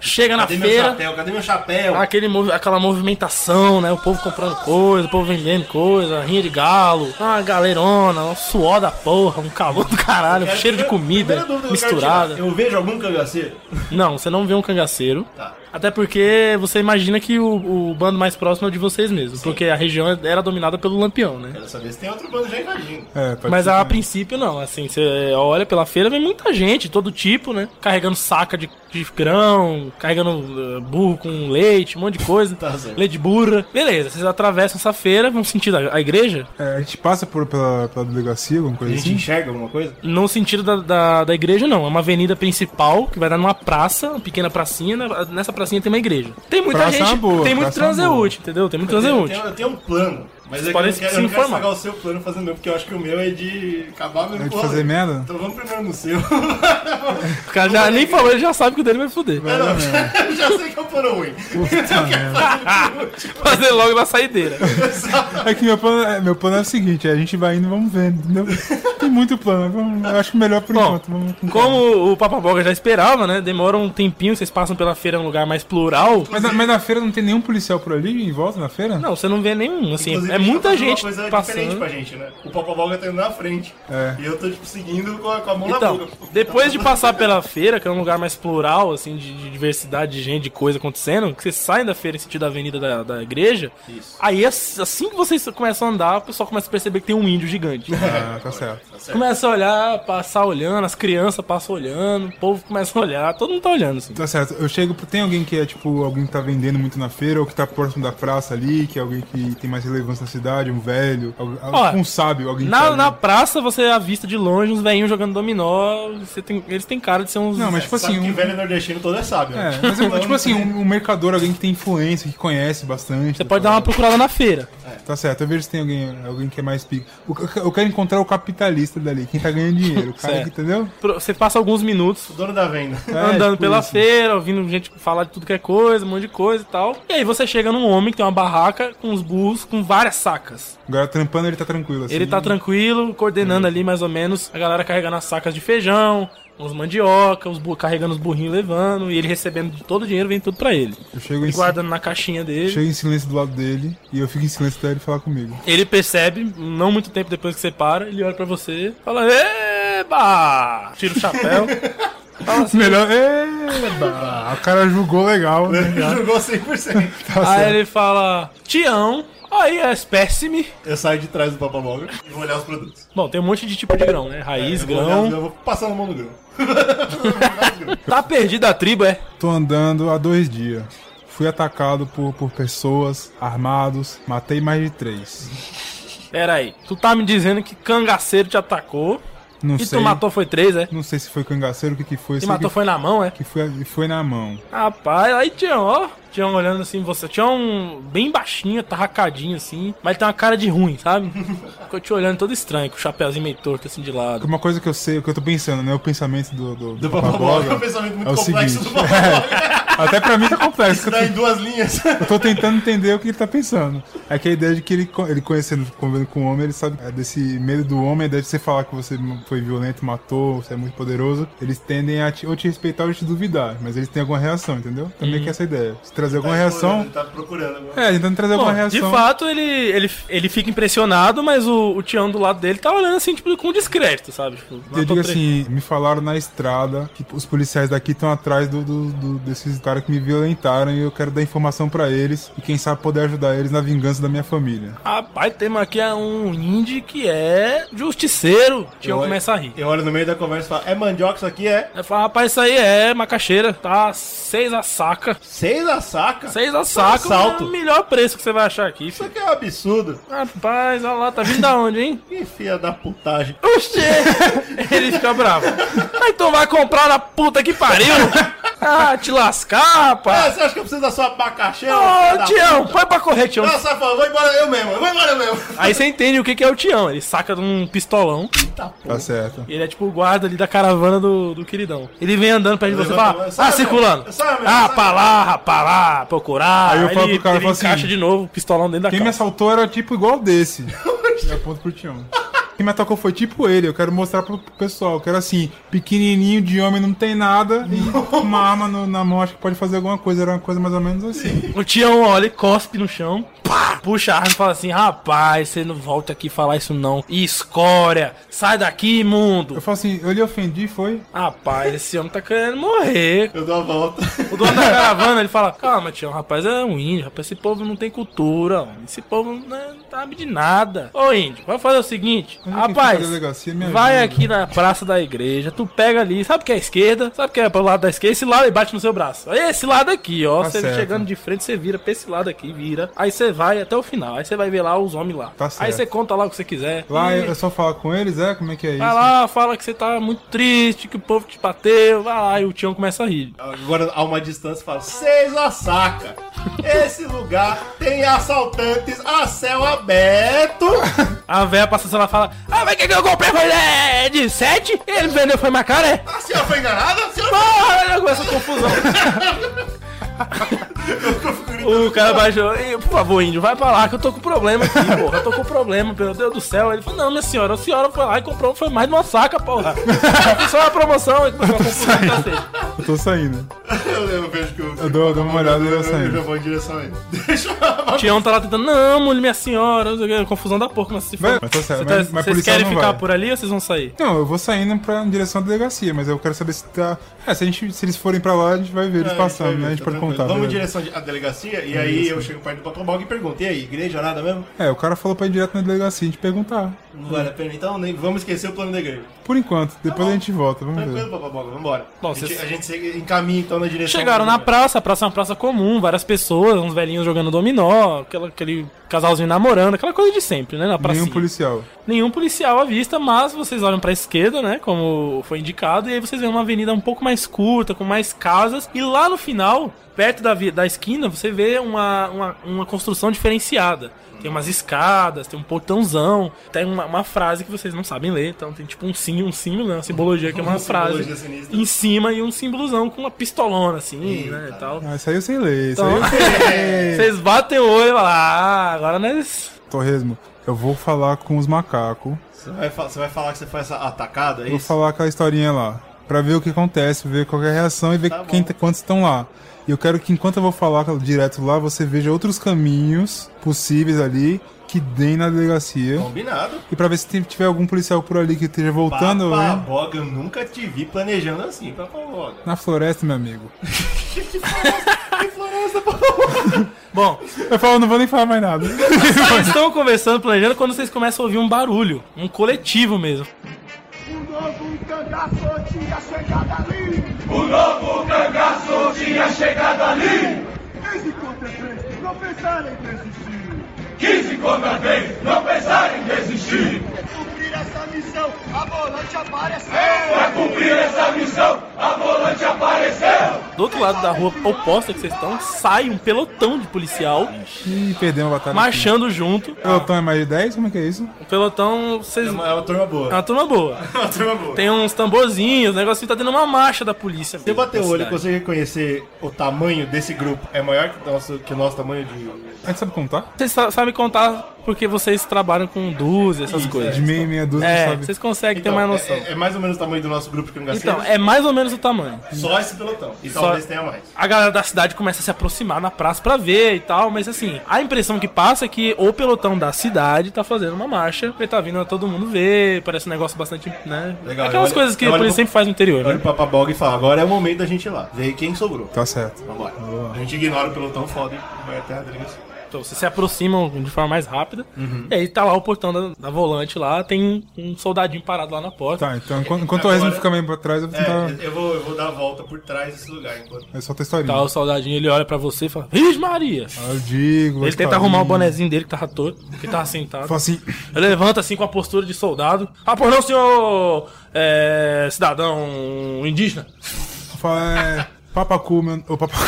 A: chega na
B: Cadê meu
A: feira,
B: chapéu? Cadê meu chapéu?
A: aquele, aquela movimentação, né? O povo comprando coisa, o povo vendendo coisa, rinha de galo, uma galerona, um suor da porra, um calor do caralho, cheiro de comida
B: eu
A: misturada.
B: tirar, Eu vejo algum cangaceiro?
A: Não, você não vê um cangaceiro.
B: Tá.
A: Até porque você imagina que o, o bando mais próximo é o de vocês mesmos. Porque a região era dominada pelo Lampião, né?
B: Quero saber se tem outro bando já invadindo.
C: É,
A: Mas
C: ser
A: a princípio não, assim, você olha pela feira, vem muita gente, todo tipo, né? Carregando saca de, de grão, carregando eh, burro com leite, um monte de coisa. *laughs*
B: Tá
A: leite de burra. Beleza, vocês atravessam essa feira, vão sentido a, a igreja,
C: É, a gente passa por, pela, pela delegacia, alguma
B: A
C: coisa
B: gente
C: assim?
B: enxerga alguma coisa?
A: no sentido da, da, da igreja não, é uma avenida principal que vai dar numa praça, uma pequena pracinha, na- nessa pracinha tem uma igreja. Tem muita
C: Praça é
A: gente,
C: boa,
A: tem muito
C: é uma
A: transeúnte, entendeu? Tem muito
B: Eu tenho,
A: transeúnte.
B: eu tenho um plano. Mas é que eu
A: podem
B: não quero,
A: se
B: eu não quero
A: informar.
B: estragar o seu plano fazendo o meu, porque eu acho que o meu é de acabar mesmo
C: É de
B: o
C: fazer merda?
B: Então vamos primeiro no seu.
A: O cara já nem falou, ele já sabe que o dele vai foder.
B: É, não, eu *laughs* já sei que é um plano ruim. Então *laughs* eu quero *laughs* fazer
A: logo na saideira.
C: É que meu plano, é, meu plano é o seguinte, a gente vai indo e vamos vendo, entendeu? Tem muito plano, eu acho melhor por
A: Bom,
C: enquanto. Vamos.
A: Como o Papaboga já esperava, né? Demora um tempinho, vocês passam pela feira, é um lugar mais plural.
C: Mas na, mas na feira não tem nenhum policial por ali em volta na feira?
A: Não, você não vê nenhum, assim,
B: Inclusive,
A: é
B: tá
A: muita gente
B: Uma coisa diferente
A: passando.
B: pra gente, né? O Papaboga tá indo na frente.
C: É.
B: E eu tô, tipo, seguindo com a, com a mão na
A: Então,
B: boca.
A: depois de *laughs* passar pela feira, que é um lugar mais plural, assim, de, de diversidade de gente, de coisa acontecendo, que vocês saem da feira em sentido da avenida da, da igreja,
B: Isso.
A: aí ass- assim que vocês começam a andar, o pessoal começa a perceber que tem um índio gigante. *laughs*
C: Ah, tá certo.
B: Tá certo.
A: Começa a olhar, passar olhando, as crianças passam olhando, o povo começa a olhar, todo mundo tá olhando, assim.
C: Tá certo. Eu chego, tem alguém que é tipo, alguém que tá vendendo muito na feira, ou que tá próximo da praça ali, que é alguém que tem mais relevância na cidade, um velho,
A: Ó,
C: um sábio, alguém que
A: Na,
C: sabe.
A: na praça você avista de longe uns velhinhos jogando dominó, você tem, eles têm cara de ser uns...
C: Não, mas tipo assim,
B: que
C: um,
B: velho nordestino todo é sábio. né?
C: É, mas eu- *laughs* tipo assim, um, um mercador, alguém que tem influência, que conhece bastante.
A: Você pode dar uma procurada na feira.
C: Tá certo, eu vejo se tem alguém, alguém que é mais pica. O que- Eu quero encontrar o capitalista dali, quem tá ganhando dinheiro, o cara que, entendeu?
A: Você passa alguns minutos
B: O dono da venda.
C: É,
A: andando
C: tipo
A: pela
C: isso.
A: feira, ouvindo gente falar de tudo que é coisa, um monte de coisa e tal. E aí você chega num homem que tem uma barraca com os burros com várias sacas.
C: Agora trampando ele tá tranquilo assim.
A: Ele tá tranquilo, coordenando ali mais ou menos a galera carregando as sacas de feijão, uns mandioca, os carregando os burrinhos levando, e ele recebendo todo o dinheiro, vem tudo pra ele.
C: Eu chego em,
A: E guardando na caixinha dele.
C: chego em silêncio do lado dele e eu fico em silêncio até ele falar comigo.
A: Ele percebe, não muito tempo depois que você para, ele olha pra você, fala: Eba! Tira o chapéu. *laughs* fala assim,
C: Melhor. Eba! O cara julgou legal, né? *laughs*
B: Jogou 100%. *laughs*
C: Tá
A: Aí
C: certo.
A: ele fala: Tião, aí é espécime.
B: Eu saio de trás do Papaboga e vou olhar os produtos.
A: Bom, tem um monte de tipo de grão, né? Raiz,
B: eu vou, olhar,
A: grão.
B: eu vou passando a mão no grão. *laughs*
A: Tá perdida a tribo, é?
C: Tô andando há dois dias. Fui atacado por, por pessoas armados, matei mais de três.
A: Pera aí, tu tá me dizendo que cangaceiro te atacou,
C: Não
A: E
C: sei.
A: tu matou foi três, é?
C: Não sei se foi cangaceiro, o que que foi.
A: E matou
C: que,
A: foi na mão, é?
C: que foi, foi na mão.
A: Rapaz, aí Tião, ó. Tião olhando assim, você. Tião um bem baixinho, tarracadinho assim. Mas tem uma cara de ruim, sabe? *laughs* Ficou te olhando todo estranho, com o chapeuzinho meio torto assim de lado.
C: Uma coisa que eu sei, o que eu tô pensando, né? O pensamento do, do,
B: Do Papaboga *laughs* é um pensamento muito
C: é o
B: complexo
C: seguinte,
B: do Papaboga. *laughs*
C: Até pra mim tá complexo.
B: Isso dá em duas linhas.
C: Eu tô tentando entender o que ele tá pensando. É que a ideia de que ele, ele conhecendo, convivendo com o homem, ele sabe é desse medo do homem, a ideia de você falar que você foi violento, matou, você é muito poderoso. Eles tendem a te, ou te respeitar ou te duvidar, mas eles têm alguma reação, entendeu? Também que é essa ideia. Se trazer alguma reação.
B: Ele tá procurando agora.
C: É, tentando trazer
A: Bom,
C: alguma
A: de
C: reação.
A: fato, ele, ele, ele fica impressionado, mas o, o Tião do lado dele tá olhando assim, tipo, com descrédito, sabe? Tipo,
C: Eu digo assim, me falaram na estrada que os policiais daqui estão atrás do, do- do- desses caras que me violentaram e eu quero dar informação pra eles e quem sabe poder ajudar eles na vingança da minha família.
A: Rapaz, temos aqui um indie que é justiceiro. Tião
B: Eu-
A: começa a rir.
B: Eu olho no meio da conversa e falo, é mandioca isso aqui? É
A: Aí fala, rapaz, isso aí é macaxeira. Tá seis a saca.
B: seis a saca?
A: Seis a
B: Isso
A: saca. É o melhor preço que você vai achar aqui,
B: Isso
A: filho.
B: aqui é um absurdo.
A: Rapaz, olha lá, tá vindo da onde, hein?
B: Que filha da putagem.
A: Oxê! *laughs* Ele fica bravo. Ah, então vai comprar na puta que pariu! Ah, te lascar,
B: Ah,
A: rapaz!
B: você acha que eu preciso da sua abacaxi?
A: Ô, Tião,
B: puta?
A: põe pra correr, Tião.
B: Nossa, vou embora eu mesmo, eu vou embora eu mesmo.
A: Aí você entende o que que é o Tião. Ele saca de um pistolão.
B: Eita porra.
C: Tá certo.
A: E ele é tipo o guarda ali da caravana do, do queridão. Ele vem andando perto de você e fala: Ah, circulando. Ah, pra lá, pra lá, procurar.
C: Aí eu falo
A: ele,
C: pro cara,
A: ele
C: falo
A: encaixa
C: assim,
A: de novo pistolão dentro da
C: Quem me assaltou era tipo igual desse. *laughs* E aponto pro Tião. Quem me atacou foi tipo ele, eu quero mostrar pro pessoal. Eu quero assim, pequenininho de homem, não tem nada, e uma arma no- na mão, acho que pode fazer alguma coisa. Era uma coisa mais ou menos assim.
A: O Tião olha e cospe no chão. Pá, puxa a arma e fala assim: Rapaz, você não volta aqui falar isso não. Escória, sai daqui,
C: Eu
A: imundo.
C: falo assim, eu lhe ofendi, foi?
A: Rapaz, esse homem tá querendo morrer.
B: Eu dou a volta.
A: O dono da caravana, ele fala, calma, tio, rapaz, é um índio, rapaz, esse povo não tem cultura, homem. esse povo não, é- não sabe de nada. Ô índio, vai fazer o seguinte,
C: Onde é
A: rapaz?
C: Me
A: vai
C: ajuda.
A: aqui na praça da igreja, tu pega ali, sabe que é a esquerda, sabe que é pro lado da esquerda, esse lado e bate no seu braço. Esse lado aqui, ó,
C: Tá
A: você
C: certo.
A: chegando de frente, você vira pra esse lado aqui, vira, aí você vai até o final, aí você vai ver lá os homens lá.
C: Tá
A: aí você conta lá o que você quiser.
C: Lá
A: E-
C: é só falar com eles, é? Como é que é isso?
A: Vai lá, fala que você tá muito triste, que o povo te bateu, vai lá, e o Tião começa a rir.
B: Agora, a uma distância, fala, seis a saca. Esse lugar tem assaltantes a céu aberto.
A: A véia passa lá e fala: Ah, mas que que eu comprei foi é, de 7? Ele vendeu foi mais caro, é?
B: A senhora foi enganada? A senhora
A: Porra, com essa confusão. *laughs* *laughs* o cara baixou, "Ei, por favor, índio, vai pra lá que eu tô com problema aqui, porra. Eu tô com problema, meu Deus do céu. Ele falou, não, minha senhora, a senhora foi lá e comprou, foi mais de uma saca, porra. Só uma promoção, e começou a confusão.
C: Eu tô saindo.
B: Eu, eu vejo que eu...
C: Eu dou, dou uma olhada e eu
B: eu, eu já vou em direção a ele. *laughs* Deixa eu...
A: O Tião tá lá tentando, não, mulher, minha senhora, não sei o que, confusão da porra, mas se for.
C: Mas tá certo,
A: Você
C: mas-
A: tá-
C: mas
A: Vocês querem
C: não
A: ficar
C: vai.
A: por ali ou vocês vão sair?
C: Não, eu vou saindo pra, em direção à delegacia, mas eu quero saber se tá. É, se, a gente, se eles forem pra lá, a gente vai ver eles
B: É,
C: passando,
B: vai ver,
C: né? A gente
B: tá
C: pode
B: tranquilo.
C: contar.
B: Vamos em direção à delegacia e aí eu chego perto do Patombog e pergunto, e aí, igreja, nada mesmo?
C: É, o cara falou pra ir direto na delegacia, a gente perguntar.
B: Não vale a pena, então nem vamos esquecer o plano da igreja.
C: Por enquanto, depois
B: bom.
C: a gente volta, vamos
B: Tranquilo,
C: ver.
B: Papaboga, vambora.
A: Bom,
B: a, gente,
A: vocês-
B: a gente encaminha então na direção...
A: Chegaram na praça, a praça é uma praça comum, várias pessoas, uns velhinhos jogando dominó, aquela, aquele casalzinho namorando, aquela coisa de sempre, né? Na praça.
C: Nenhum policial.
A: Nenhum policial à vista, mas vocês olham pra esquerda, né? Como foi indicado, e aí vocês veem uma avenida um pouco mais curta, com mais casas, e lá no final, perto da, da esquina, você vê uma, uma, uma construção diferenciada. Tem umas escadas, tem um portãozão, tem uma, uma frase que vocês não sabem ler, então tem tipo um símbolo, um símbolo, né? Uma simbologia que é uma
B: Uma
A: frase em cima e um símbolozão com uma pistolona assim, né, e tal.
C: Ah, isso aí eu sei ler, isso
A: Então,
C: aí eu *laughs* sei.
A: vocês batem o olho e falam, ah, agora nós...
C: Torresmo, eu vou falar com os macacos.
B: Você vai, você vai falar que você foi essa atacada, é
C: Vou
B: isso?
C: falar aquela historinha lá. Pra ver o que acontece, ver qual é a reação e ver
B: Tá
C: quem, quantos estão lá. E eu quero que enquanto eu vou falar direto lá, você veja outros caminhos possíveis ali que deem na delegacia.
B: Combinado.
C: E pra ver se tiver algum policial por ali que esteja voltando hein?
B: Papaboga, eu nunca te vi planejando assim, Papaboga.
C: na floresta, meu amigo. *laughs*
B: Que floresta, Papaboga.
A: Bom,
C: Eu falo, não vou nem falar mais nada.
A: Vocês estão conversando, planejando, quando vocês começam a ouvir um barulho. Um coletivo mesmo.
D: O novo cangaço tinha chegado ali.
E: O novo cangaço tinha chegado ali.
D: 15 contra 3, não pensaram em desistir.
E: 15 contra 3, não pensar em desistir.
D: O essa missão, a volante apareceu.
E: Pra cumprir essa missão, a volante apareceu.
A: Do outro lado da rua oposta que vocês estão, sai um pelotão de policial
C: Ih, perdemos a batalha.
A: marchando junto.
C: aqui. Pelotão é mais de 10? Como é que é isso?
A: O pelotão, vocês.
B: É uma, é uma turma
A: É
B: boa.
A: uma turma boa. *laughs*
B: É uma turma boa.
A: Tem uns tamborzinhos, o negocinho tá tendo uma marcha da polícia.
B: Você bater o olho e consegue reconhecer o tamanho desse grupo é maior que o nosso, que o nosso tamanho de.
C: A gente sabe contar?
A: Vocês sa- sabem contar porque vocês trabalham com dúzia, essas
B: Isso,
A: coisas.
C: De meia meia dúzia,
A: É,
C: sabe?
A: vocês conseguem ter
B: Então,
A: mais noção.
B: é, é- é mais ou menos o tamanho do nosso grupo que não
A: Então, é mais ou menos o tamanho.
B: Só esse pelotão. E
A: Só-
B: talvez tenha mais.
A: A galera da cidade começa a se aproximar na praça pra ver e tal, mas assim, a impressão que passa é que o pelotão da cidade tá fazendo uma marcha, ele tá vindo a todo mundo ver, parece um negócio bastante, né?
B: Legal,
A: Aquelas
B: olho-
A: coisas que
B: pro-
A: sempre faz no interior,
B: Olha
A: né?
B: o Papabog e fala: agora é o momento da gente ir lá. Ver quem sobrou.
C: Tá certo.
B: Vambora. A gente ignora o pelotão foda e vai até a.
A: Então vocês se aproximam de forma mais rápida,
B: Uhum.
A: e aí tá lá o portão da, da volante lá, tem um soldadinho parado lá na porta.
C: Tá, então enquanto, enquanto o Resmo fica meio pra trás, eu vou tentar.
B: É, eu vou, eu vou dar a volta por trás desse lugar enquanto.
C: É só ter historinha.
A: Tá, o soldadinho ele olha pra você e fala: Vixe Maria!
C: Ah, eu digo.
A: Ele tenta arrumar o bonezinho dele que tava torto, que tava sentado.
C: Fala assim.
A: Ele levanta assim com a postura de soldado. Ah, por não, senhor é, cidadão indígena?
C: Fala, é. Papacu, meu. Ô, papacu.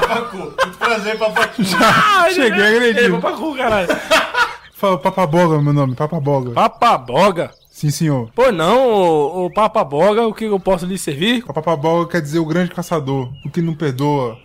B: Papacu, muito prazer, Papacu.
A: Ah, ele-
C: Cheguei agredindo.
A: Ele, papacu, caralho. *laughs*
C: Fala, Papaboga, meu nome. Papaboga.
A: Papaboga?
C: Sim, senhor.
A: Pô, não, ô, ô papaboga, o que eu posso lhe servir?
C: Papaboga quer dizer o grande caçador, o que não perdoa.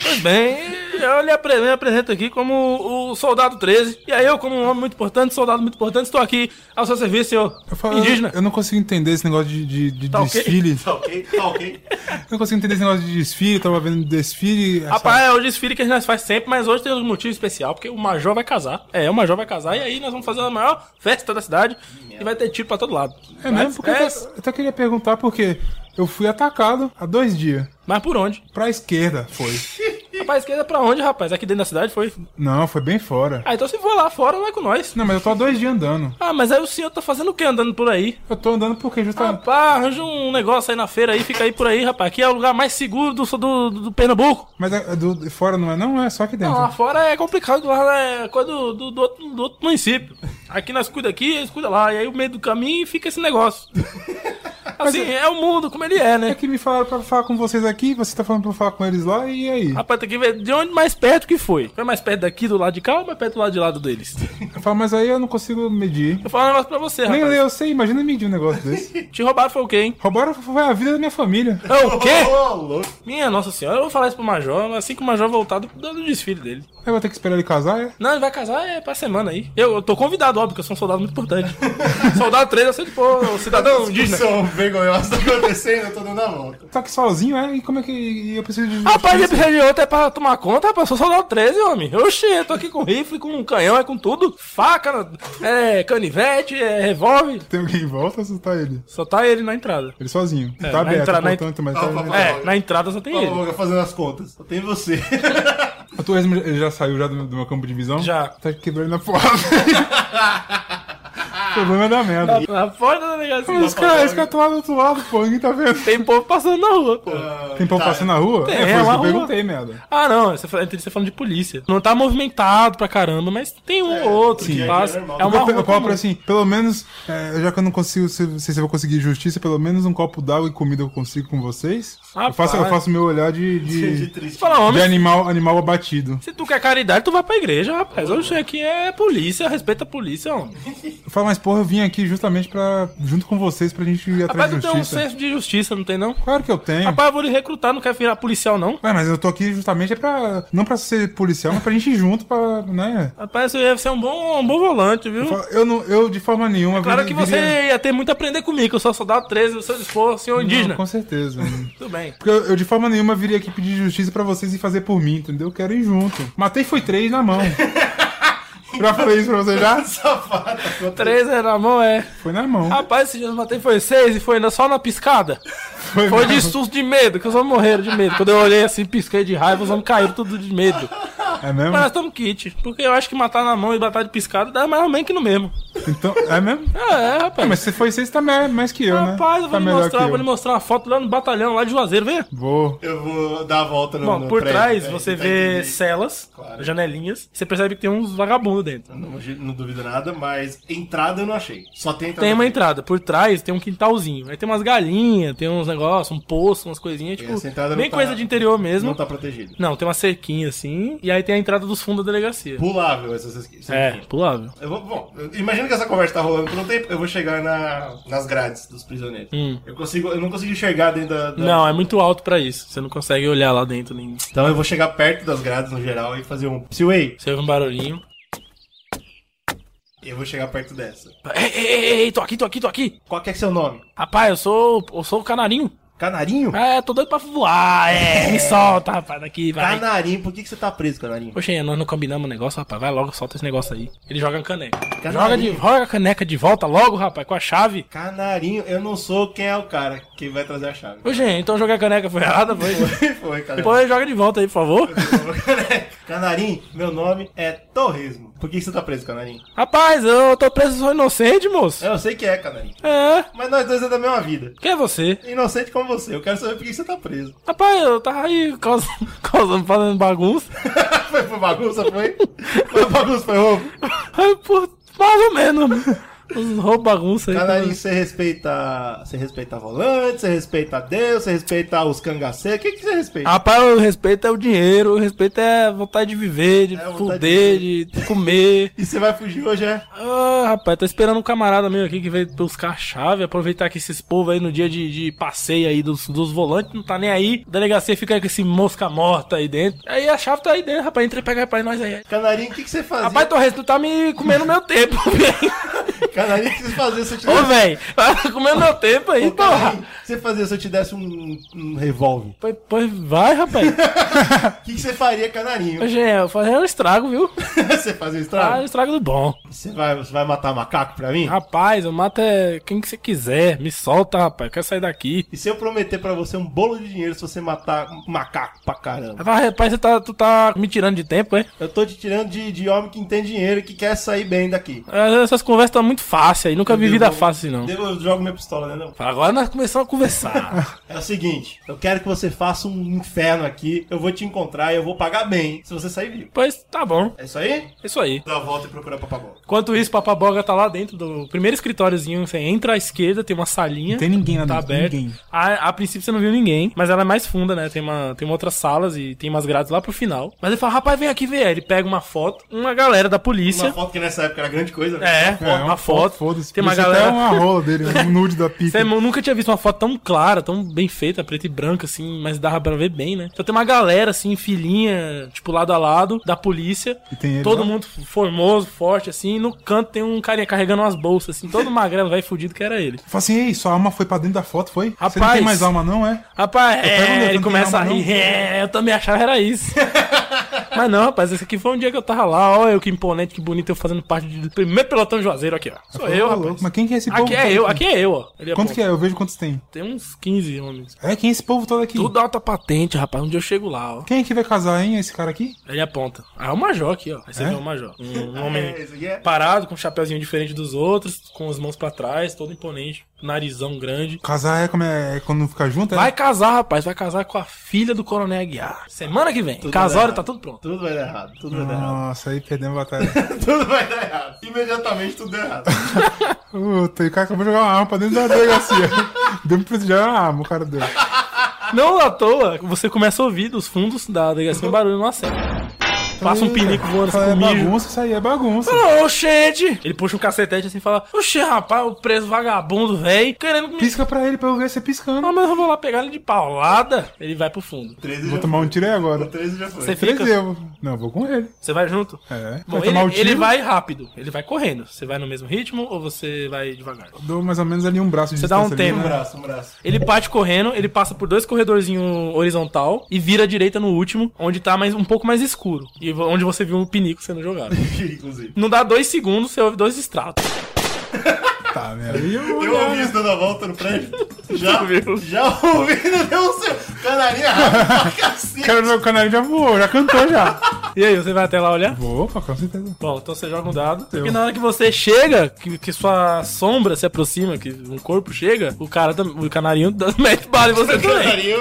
A: Pois bem, eu lhe apre- me apresento aqui como o soldado 13. E aí eu, como um homem muito importante, soldado muito importante, estou aqui ao seu serviço, senhor
C: Eu, falo,
A: indígena.
C: eu não consigo entender esse negócio de, de, de
A: Tá
C: desfile.
B: Tá ok? Tá ok?
C: Eu não consigo entender esse negócio de desfile, tava vendo desfile. essa-
A: Rapaz, é o desfile que a gente faz sempre, mas hoje tem um motivo especial, porque o Major vai casar. É, o Major vai casar, e aí nós vamos fazer a maior festa da cidade e vai ter tiro pra todo lado.
C: É mesmo? Porque eu,
A: é,
C: até, eu até queria perguntar porque eu fui atacado há dois dias.
A: Mas por onde?
C: Pra esquerda foi. *laughs*
A: Rapaz, esquerda pra onde, rapaz? Aqui dentro da cidade foi?
C: Não, foi bem fora.
A: Ah, então se for lá fora, vai com nós.
C: Não, mas eu tô há dois dias andando.
A: Ah, mas aí o senhor tá fazendo o que andando por aí?
C: Eu tô andando porque justamente.
A: Rapaz, arranja um negócio aí na feira aí, fica aí por aí, rapaz. Aqui é o lugar mais seguro do, do, do Pernambuco.
C: Mas é- é do, de fora não é? Não, é só aqui dentro.
A: Não, lá fora é complicado, lá é coisa do, do, do outro, do outro município. Aqui nós cuida aqui, eles cuidam lá. E aí o meio do caminho fica esse negócio. *laughs* Assim, é o mundo como ele é,
C: É
A: né?
C: que me falaram pra falar com vocês aqui, você tá falando pra eu falar com eles lá, e aí?
A: Rapaz, tem que ver de onde mais perto que foi. Foi mais perto daqui, do lado de cá, ou mais perto do lado de lado deles?
C: Eu falo, mas aí eu não consigo medir.
A: Eu falo um negócio pra você,
C: Nem
A: rapaz.
C: eu sei, imagina medir um negócio desse. *laughs*
A: Te roubaram foi o quê, hein?
C: Roubaram foi a vida da minha família.
A: É o quê? Minha nossa senhora, eu vou falar isso pro Major, assim que o Major voltar do, do desfile dele.
C: Aí eu vou ter que esperar ele casar, é?
A: Não, ele vai casar é pra semana aí. Eu, eu tô convidado, óbvio, porque eu sou um soldado muito importante. *laughs* soldado 3, eu sei, tipo, cidadão indígena.
B: Discussão vergonhosa *laughs* tá acontecendo, eu tô dando a volta.
C: Tá aqui sozinho, é? E como é que e eu preciso de
A: Rapaz, ele
C: justiça?
A: precisa de outro é pra tomar conta, rapaz. Eu sou soldado 13, homem. Oxê, eu tô aqui com rifle, com um canhão, é com tudo. Faca, é canivete, é revólver.
C: Tem alguém em volta ou só tá ele?
A: Só tá ele na entrada.
C: Ele sozinho.
A: É,
C: tá
A: na
C: aberto,
A: entra-
C: o
A: na
C: portão, então, mas
B: Ah,
C: tá...
B: papai.
A: É, na entrada só tem ele.
B: Fazendo as contas. Só tem você. *laughs*
C: O turismo ele já saiu já do, meu- do meu campo de visão?
A: Já.
C: Tá quebrando na porrada. *laughs* o problema é da merda.
A: Na porta delegacia.
C: Os caras cara tá lá do outro lado, pô, ninguém tá vendo.
A: Tem povo passando na rua, pô.
C: Tem pão
B: Tá.
C: passando na rua?
A: Tem,
C: é, foi
A: é
C: isso que
A: uma
C: eu perguntei, merda.
A: Ah, não, você fala- você falando de polícia. Não tá movimentado pra caramba, mas tem um ou outro que
B: sim,
A: passa.
B: é.
A: É uma
C: eu,
A: rua
C: eu
A: comum.
C: assim, pelo menos, é, já que eu não consigo, se- não sei se eu vou conseguir justiça, pelo menos um copo d'água e comida eu consigo com vocês. Eu faço, eu faço meu olhar de, *laughs*
B: De
C: de,
B: triste.
A: Fala,
C: de
A: homem,
C: animal, animal abatido.
A: se tu quer caridade, tu vai pra igreja, rapaz. Hoje aqui é polícia, respeita a polícia, homem.
C: Eu falo, mas porra, eu vim aqui justamente pra, junto com vocês, pra gente ir atrás
A: Rapaz,
C: de
A: tu tem um
C: justiça.
A: senso de justiça, não tem não?
C: Claro que eu tenho.
A: Rapaz, eu vou lhe recrutar, não quer virar policial, não?
C: Ué, mas eu tô aqui justamente é pra. Não pra ser policial, mas pra gente ir junto pra. né?
A: Rapaz, você ia ser um bom, um bom volante, viu?
C: Eu, não, eu de forma nenhuma.
A: Claro
C: viria-
A: que você
C: viria-
A: ia ter muito a aprender comigo, que eu sou soldado 13, eu sou dispor, senhor indígena.
C: Não, com certeza. *laughs*
A: Tudo bem.
C: Porque eu, eu de forma nenhuma viria aqui pedir justiça pra vocês e fazer por mim, entendeu? Eu quero ir junto. Matei foi três na mão. *laughs* Já falei isso pra você já?
B: Safada. conta-
A: 13 na mão é.
C: Foi na mão.
A: Rapaz, esse dia eu matei foi 6 e foi ainda só na piscada.
C: Foi,
A: Foi de susto de medo, que os homens morreram de medo. Quando eu olhei assim, pisquei de raiva, os homens caíram tudo de medo.
C: É mesmo?
A: Mas nós estamos kit, porque eu acho que matar na mão e matar de piscada dá mais ou menos que no mesmo.
C: Então, é mesmo?
A: É, rapaz.
C: Mas se foi você, você tá mais, mais que eu, né?
A: Rapaz, eu vou
C: tá
A: lhe
C: melhor
A: mostrar,
C: eu.
A: vou lhe mostrar uma foto lá no batalhão, lá de Juazeiro, vem.
C: Vou.
B: Eu vou dar a volta no,
A: Bom,
B: no
A: por
B: prédio,
A: trás
B: é,
A: você
B: tentar
A: vê celas,
B: Claro.
A: janelinhas, você percebe que tem uns vagabundos dentro.
B: Não, não duvido nada, mas entrada eu não achei. Só tem entrada.
A: Tem uma entrada, por trás tem um quintalzinho. Aí tem umas galinhas, tem uns negócios, um poço, umas coisinhas, tipo, bem
B: tá-
A: coisa de interior mesmo.
B: Não tá protegido.
A: Não, tem uma cerquinha assim, e aí tem a entrada dos fundos da delegacia.
B: Pulável essas essas-
A: É, pulável.
B: Eu vou, bom, eu imagino que essa conversa tá rolando por um tempo, eu vou chegar na, nas grades dos prisioneiros.
A: Hum.
B: Eu consigo, eu não consigo enxergar dentro da, da-
A: Não, é muito alto pra isso. Você não consegue olhar lá dentro nem.
B: Então eu vou chegar perto das grades no geral e fazer um Psyway.
A: Você ouve um barulhinho.
B: Eu vou chegar perto dessa.
A: Ei, ei, ei, ei, tô aqui, tô aqui, tô aqui.
B: Qual que é seu nome?
A: Rapaz, eu sou. Eu sou o canarinho.
B: Canarinho?
A: É, tô doido pra voar. É, me solta, rapaz, daqui, vai.
B: Canarinho, por que, que você tá preso, Canarinho?
A: Poxa, nós não combinamos o negócio, rapaz. Vai logo, solta esse negócio aí. Ele joga a caneca. Joga, de,
B: Canarinho.
A: joga a caneca de volta logo, rapaz, com a chave.
B: Canarinho, eu não sou quem é o cara que vai trazer a chave.
A: Poxa, então jogar a caneca foi errada, foi?
B: Foi, Canarinho.
A: Depois joga de volta aí, por favor.
B: Canarinho, meu nome é Torresmo. Por que, você tá preso, Canarinho?
A: Rapaz, eu tô preso, sou inocente, moço.
B: Eu sei que é, Canarinho.
A: É,
B: Mas nós dois é da mesma vida.
A: quem é você?
B: Inocente como você. Eu quero saber por que você tá preso.
A: Rapaz, eu tava aí causando, *laughs* causando fazendo bagunça. *laughs*
B: foi por bagunça, foi? Foi bagunça, foi roubo.
A: Aí, por, mais ou menos. Os bagunça aí.
B: Canarinho, você respeita. Você respeita volante, você respeita Deus, você respeita os cangaceiros. O que, que você respeita?
A: Rapaz, o respeito é o dinheiro, o respeito é a vontade de viver, de
B: É
A: fuder, de, comer. *laughs*
B: E você vai fugir hoje, é?
A: Ah, rapaz, tô esperando um camarada meu aqui que veio buscar a chave, aproveitar que esses povos aí no dia de, de passeio aí dos, dos volantes não tá nem aí. A delegacia fica com esse mosca morta aí dentro. Aí a chave tá aí dentro, rapaz, entra e pega pra nós aí.
B: Canarinho, o que, que você fazia?
A: Rapaz, Torres, tu tá me comendo meu tempo, *laughs* velho. *laughs*
B: O que você fazia se eu te
A: Ô, velho, comendo meu tempo aí,
B: Ô,
A: porra.
B: Canarinho, o que você fazia se eu te desse um, um revólver?
A: Pois, pois vai, rapaz. *laughs*
B: O que, que você faria, Canarinho?
A: Hoje eu fazer um estrago, viu? *laughs*
B: você fazia
A: Ah, um
B: estrago?
A: estrago do bom.
B: Você vai, você vai matar macaco pra mim?
A: Rapaz, eu mato é quem que você quiser. Me solta, rapaz. Eu quero sair daqui.
B: E se eu prometer pra você um bolo de dinheiro se você matar um macaco pra caramba?
A: Rapaz, rapaz, você tá, tu tá me tirando de tempo, é?
B: Eu tô te tirando de, de homem que tem dinheiro e que quer sair bem daqui.
A: É, Essas conversas estão muito fáceis aí. Nunca vi vida fácil, não.
B: Eu jogo minha pistola, né? Não?
A: Agora nós começamos a conversar. *laughs*
B: É o seguinte, eu quero que você faça um inferno aqui, eu vou te encontrar e eu vou pagar bem se você sair vivo.
A: pois tá bom.
B: É isso aí?
A: É isso aí.
B: Dá a volta e procura papabola.
A: Enquanto isso, Papaboga tá lá dentro do primeiro escritóriozinho. Você entra à esquerda, tem uma salinha.
C: Não tem ninguém lá
A: Tá
C: dentro,
A: aberto.
C: ninguém.
A: A, a princípio você não viu ninguém, mas ela é mais funda, né? Tem, uma, tem uma outras salas e tem umas grades lá pro final. Mas ele fala, rapaz, vem aqui ver. Ele pega uma foto, uma galera da polícia.
B: Uma foto que nessa época era grande coisa, né?
A: É, uma, foto.
C: Foda-se.
A: Tem uma galera.
C: até uma rola dele, um *laughs* nude da pica.
A: Você nunca tinha visto uma foto tão clara, tão bem feita, preta e branca, assim, mas dava pra ver bem, né? Então tem uma galera, assim, filinha, tipo, lado a lado, da polícia.
C: E tem ele
A: todo
C: lá?
A: mundo formoso, forte, assim, e no canto tem um carinha carregando umas bolsas, assim, todo *laughs* magrelo, vai fudido que era ele.
C: Fala assim, ei, sua alma foi pra dentro da foto, foi? Você não
A: Rapaz.
C: tem mais alma não, é?
A: Rapaz, é, ele
C: não
A: começa a rir, é, eu também achava que era isso. *laughs* Mas não, rapaz, esse aqui foi um dia que eu tava lá, ó, eu que imponente, que bonito, eu fazendo parte do primeiro pelotão Juazeiro aqui, ó. Sou eu, rapaz.
C: louco, Mas quem que é esse povo?
A: Aqui é eu, aqui é eu, ó. Ele
C: Quanto que é? Eu vejo quantos tem.
A: Tem uns 15 homens.
C: É, quem é esse povo todo aqui?
A: Tudo alta patente, rapaz. Um dia eu chego lá, ó.
C: Quem é que vai casar, hein? Esse cara aqui?
A: Ele aponta. Ah, é o Major aqui, ó. Aí você
C: É?
A: vê o Major. Um, um homem *laughs*
B: É, esse é-
A: parado, com um chapeuzinho diferente dos outros, com as mãos pra trás, todo imponente, narizão grande.
C: Casar é, como é, é quando não fica junto, é?
A: Vai casar, rapaz. Vai casar com a filha do Coronel Aguiar. Semana que vem.
B: Tudo
A: Casório tá tudo pronto.
B: Tudo vai dar errado, tudo vai dar errado.
C: Nossa, aí perdemos a batalha. *laughs*
B: Tudo vai dar errado. Imediatamente tudo deu errado. *laughs*
C: Puta, e o cara acabou de jogar uma arma pra dentro da delegacia. Deu pra precisar uma arma, o cara deu.
A: Não à toa, você começa a ouvir dos fundos da delegacia um barulho no acesso. Passa um pinico voando assim
C: é
A: com mijo.
C: bagunça, isso aí é bagunça.
A: Ô, gente! Ele puxa um cacetete assim e fala: Oxe, rapaz, o preso vagabundo, velho, querendo me.
C: Pisca pra ele pra eu ver você piscando.
A: Ah, mas eu vou lá pegar ele de paulada. Ele vai pro fundo.
B: 13
C: Vou
B: já
C: tomar um tiro aí agora.
B: O 13 já foi.
A: Você
C: Três
A: fica.
C: eu. Não, vou com ele.
A: Você vai junto?
C: É.
A: Bom,
C: vai
A: ele,
C: tomar o tiro.
A: ele vai rápido, ele vai correndo. Você vai no mesmo ritmo ou você vai devagar?
C: Dou mais ou menos ali um braço de
A: Você dá um
C: distância ali,
A: tempo.
B: Um
C: né?
B: braço, um braço.
A: Ele parte correndo, ele passa por dois corredorzinhos horizontal e vira à direita no último, onde tá mais, um pouco mais escuro. E onde você viu o pinico sendo jogado. *laughs*
B: Inclusive.
A: Não dá dois segundos, você ouve dois estratos. *laughs*
C: Tá, né? Aí eu
B: Eu ouvi
C: né?
B: isso dando a volta no prédio. *laughs* Já,
A: viu?
B: já ouvi, não deu o seu. Canarinha rápido pra
C: O
B: cacete.
C: cara- O canarinho já voou, já cantou já.
A: E aí, você vai até lá olhar?
C: Vou, com certeza.
A: Bom, então você joga um dado.
C: Eu.
A: E na hora que você chega, que, que sua sombra se aproxima, que um corpo chega, o cara, o canarinho mete bala em você também.
B: Carinho,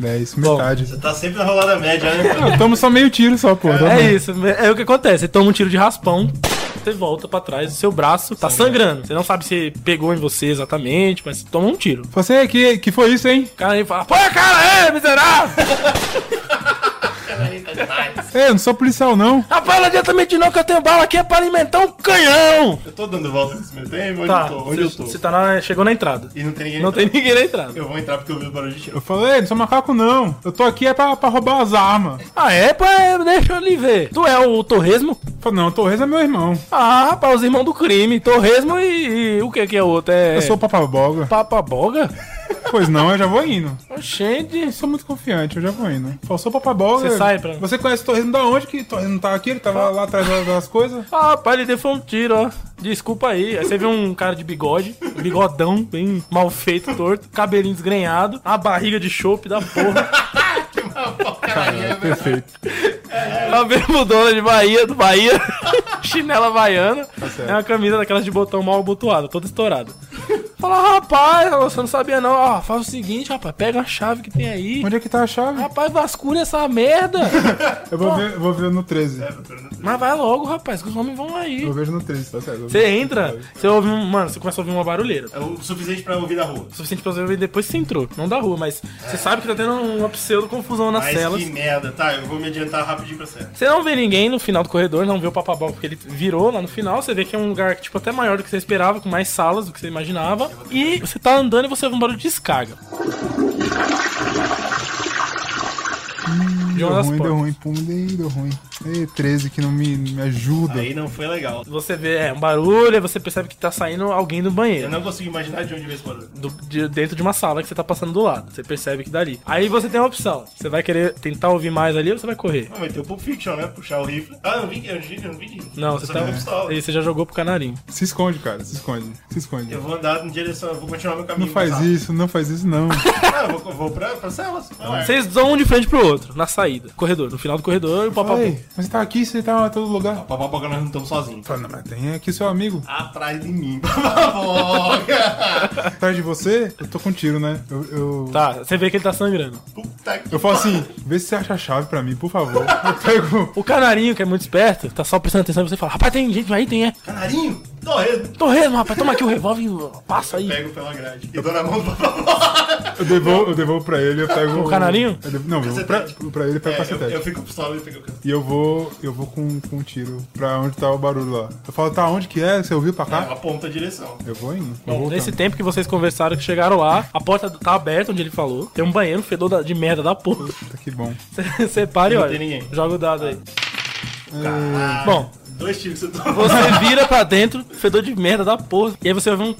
C: 10,
A: Bom,
C: metade.
B: você tá sempre na rolada média, né?
C: Tamo só meio tiro só, pô.
A: É
C: bom.
A: isso, é o que acontece. Você toma um tiro de raspão, você volta pra trás, o seu braço tá sangrando. Você não sabe se pegou em você exatamente, mas você toma um tiro.
C: Você, que, que foi isso, hein?
A: O cara aí fala, põe a cara aí, miserável! *laughs*
C: É, eu não sou policial, não.
A: Rapaz, não adianta mentir não que eu tenho bala aqui é pra alimentar um canhão!
B: Eu tô dando volta nesse meu tempo, onde
A: Tá,
B: eu tô? Onde eu
A: você,
B: tô?
A: você tá na, chegou na entrada.
B: E não tem ninguém.
A: Não tem ninguém na entrada.
B: Eu vou entrar porque eu vi o barulho de tiro.
C: Eu falei, não sou macaco, não. Eu tô aqui é pra, pra roubar as armas.
A: Ah, é? Pô, é, deixa eu lhe ver. Tu é o Torresmo?
C: Falei, não, Torres é meu irmão.
A: Ah, rapaz, os irmãos do crime. Torresmo e, e o que que é o outro? É...
C: Eu sou o papaboga.
A: Papaboga?
C: Pois não, eu já vou indo.
A: Oxente.
C: Sou muito confiante, eu já vou indo. Falou, sou papaboga.
A: Você sai pra-
C: Você conhece o Torresmo da onde? Que Torresmo não tá aqui, ele tava lá atrás das- coisas.
A: Ah, rapaz, ele deu um tiro, ó. Desculpa aí. Aí você vê um cara de bigode, bigodão, bem mal feito, torto, cabelinho desgrenhado, a barriga de chope da porra, *laughs*
C: Perfeito.
A: A bermudona de Bahia, do Bahia, *laughs* chinela havaiana,
C: certo.
A: é uma camisa daquelas de botão mal abotoado, toda estourada. Fala, rapaz, você não sabia não. Ó, faz o seguinte, rapaz, pega a chave que tem aí.
C: Onde é que tá a chave?
A: Rapaz, vasculha essa merda. *laughs*
C: Eu vou ver, eu vou ver no 13.
A: Mas vai logo, rapaz, que os homens vão aí.
C: Eu vejo no 13, tá certo.
A: Você entra, você ouve um. Mano, você começa a ouvir uma barulheira.
B: É o suficiente pra ouvir da rua.
A: O suficiente pra você ouvir depois que você entrou. Não da rua, mas você sabe que tá tendo uma pseudo confusão nas
B: Mas
A: celas.
B: que merda. Tá, eu vou me adiantar rapidinho pra cena.
A: Você não vê ninguém no final do corredor, não vê o papabol porque ele virou lá no final. Você vê que é um lugar tipo até maior do que você esperava, com mais salas do que você imaginava. E você tá andando e você ouve um barulho de descarga. De uma
C: Deu ruim, deu ruim, pum, deu ruim. Ei, 13 que não me, me ajuda.
B: Aí não foi legal.
A: Você vê é, um barulho e você percebe que tá saindo alguém do
B: Eu
A: banheiro.
B: não consigo imaginar de onde veio esse barulho.
A: do- de- dentro de uma sala que você tá passando do lado. Você percebe que dali. Aí você tem uma opção. Você vai querer tentar ouvir mais ali ou você vai correr?
B: Não, mas tem o Pulp Fiction, né? Puxar o rifle. Ah, eu não vi, eu não vi, eu não vi.
A: Não,
B: Eu
A: você tá.
B: pistola.
A: Aí você já jogou pro canarinho.
C: Se esconde, cara, se esconde. Se esconde.
B: Eu vou andar em direção, eu vou continuar meu caminho.
C: Não faz
B: passado.
C: isso, não faz isso, não. *laughs*
B: Ah, eu vou, vou pra, pra celas.
A: Vocês vão um de frente pro outro, na saída. Corredor. No final do corredor, o papai.
C: Mas você tá aqui, você tá em todo lugar.
B: Papapoca nós não estamos sozinhos.
C: Fala, não, mas tem aqui o seu amigo.
B: Atrás de mim, *laughs* papapoca.
C: Atrás de você, eu tô com tiro, né? Eu, eu,
A: Tá, você vê que ele tá sangrando.
B: Puta que
C: eu falo assim, vê se você acha a chave pra mim, por favor. Eu pego.
A: O canarinho, que é muito esperto, tá só prestando atenção e você fala: Rapaz, tem gente aí, tem é.
B: Canarinho, torresmo.
A: Torresmo, rapaz, toma aqui o revólver e passa aí.
B: Pego pela grade. E dou na mão do papapoca. *laughs*
C: Eu devolvo, eu devolvo pra ele, eu pego.
A: O canarinho?
C: Eu devo- não, eu devolvo pra, pra ele e pego
B: É,
C: o
B: eu,
C: cacetete.
B: eu fico com pistola e pego o cacetete.
C: E eu vou. Eu vou com, com um tiro pra onde tá o barulho lá. Eu falo, tá onde que é? Você ouviu pra cá?
B: É, aponta a direção.
C: Eu vou indo. Vou
A: Bom,
C: voltando.
A: nesse tempo que vocês conversaram, que chegaram lá, a porta tá aberta onde ele falou. Tem um banheiro, fedor de merda da porra.
C: Tá que bom.
A: Você para e
B: Não
A: olha.
B: tem ninguém.
A: Joga o dado aí.
B: Caralho.
A: Bom,
B: Dois tiros que você tomou.
A: Você vira pra dentro, fedor de merda da porra. E aí você ouve um.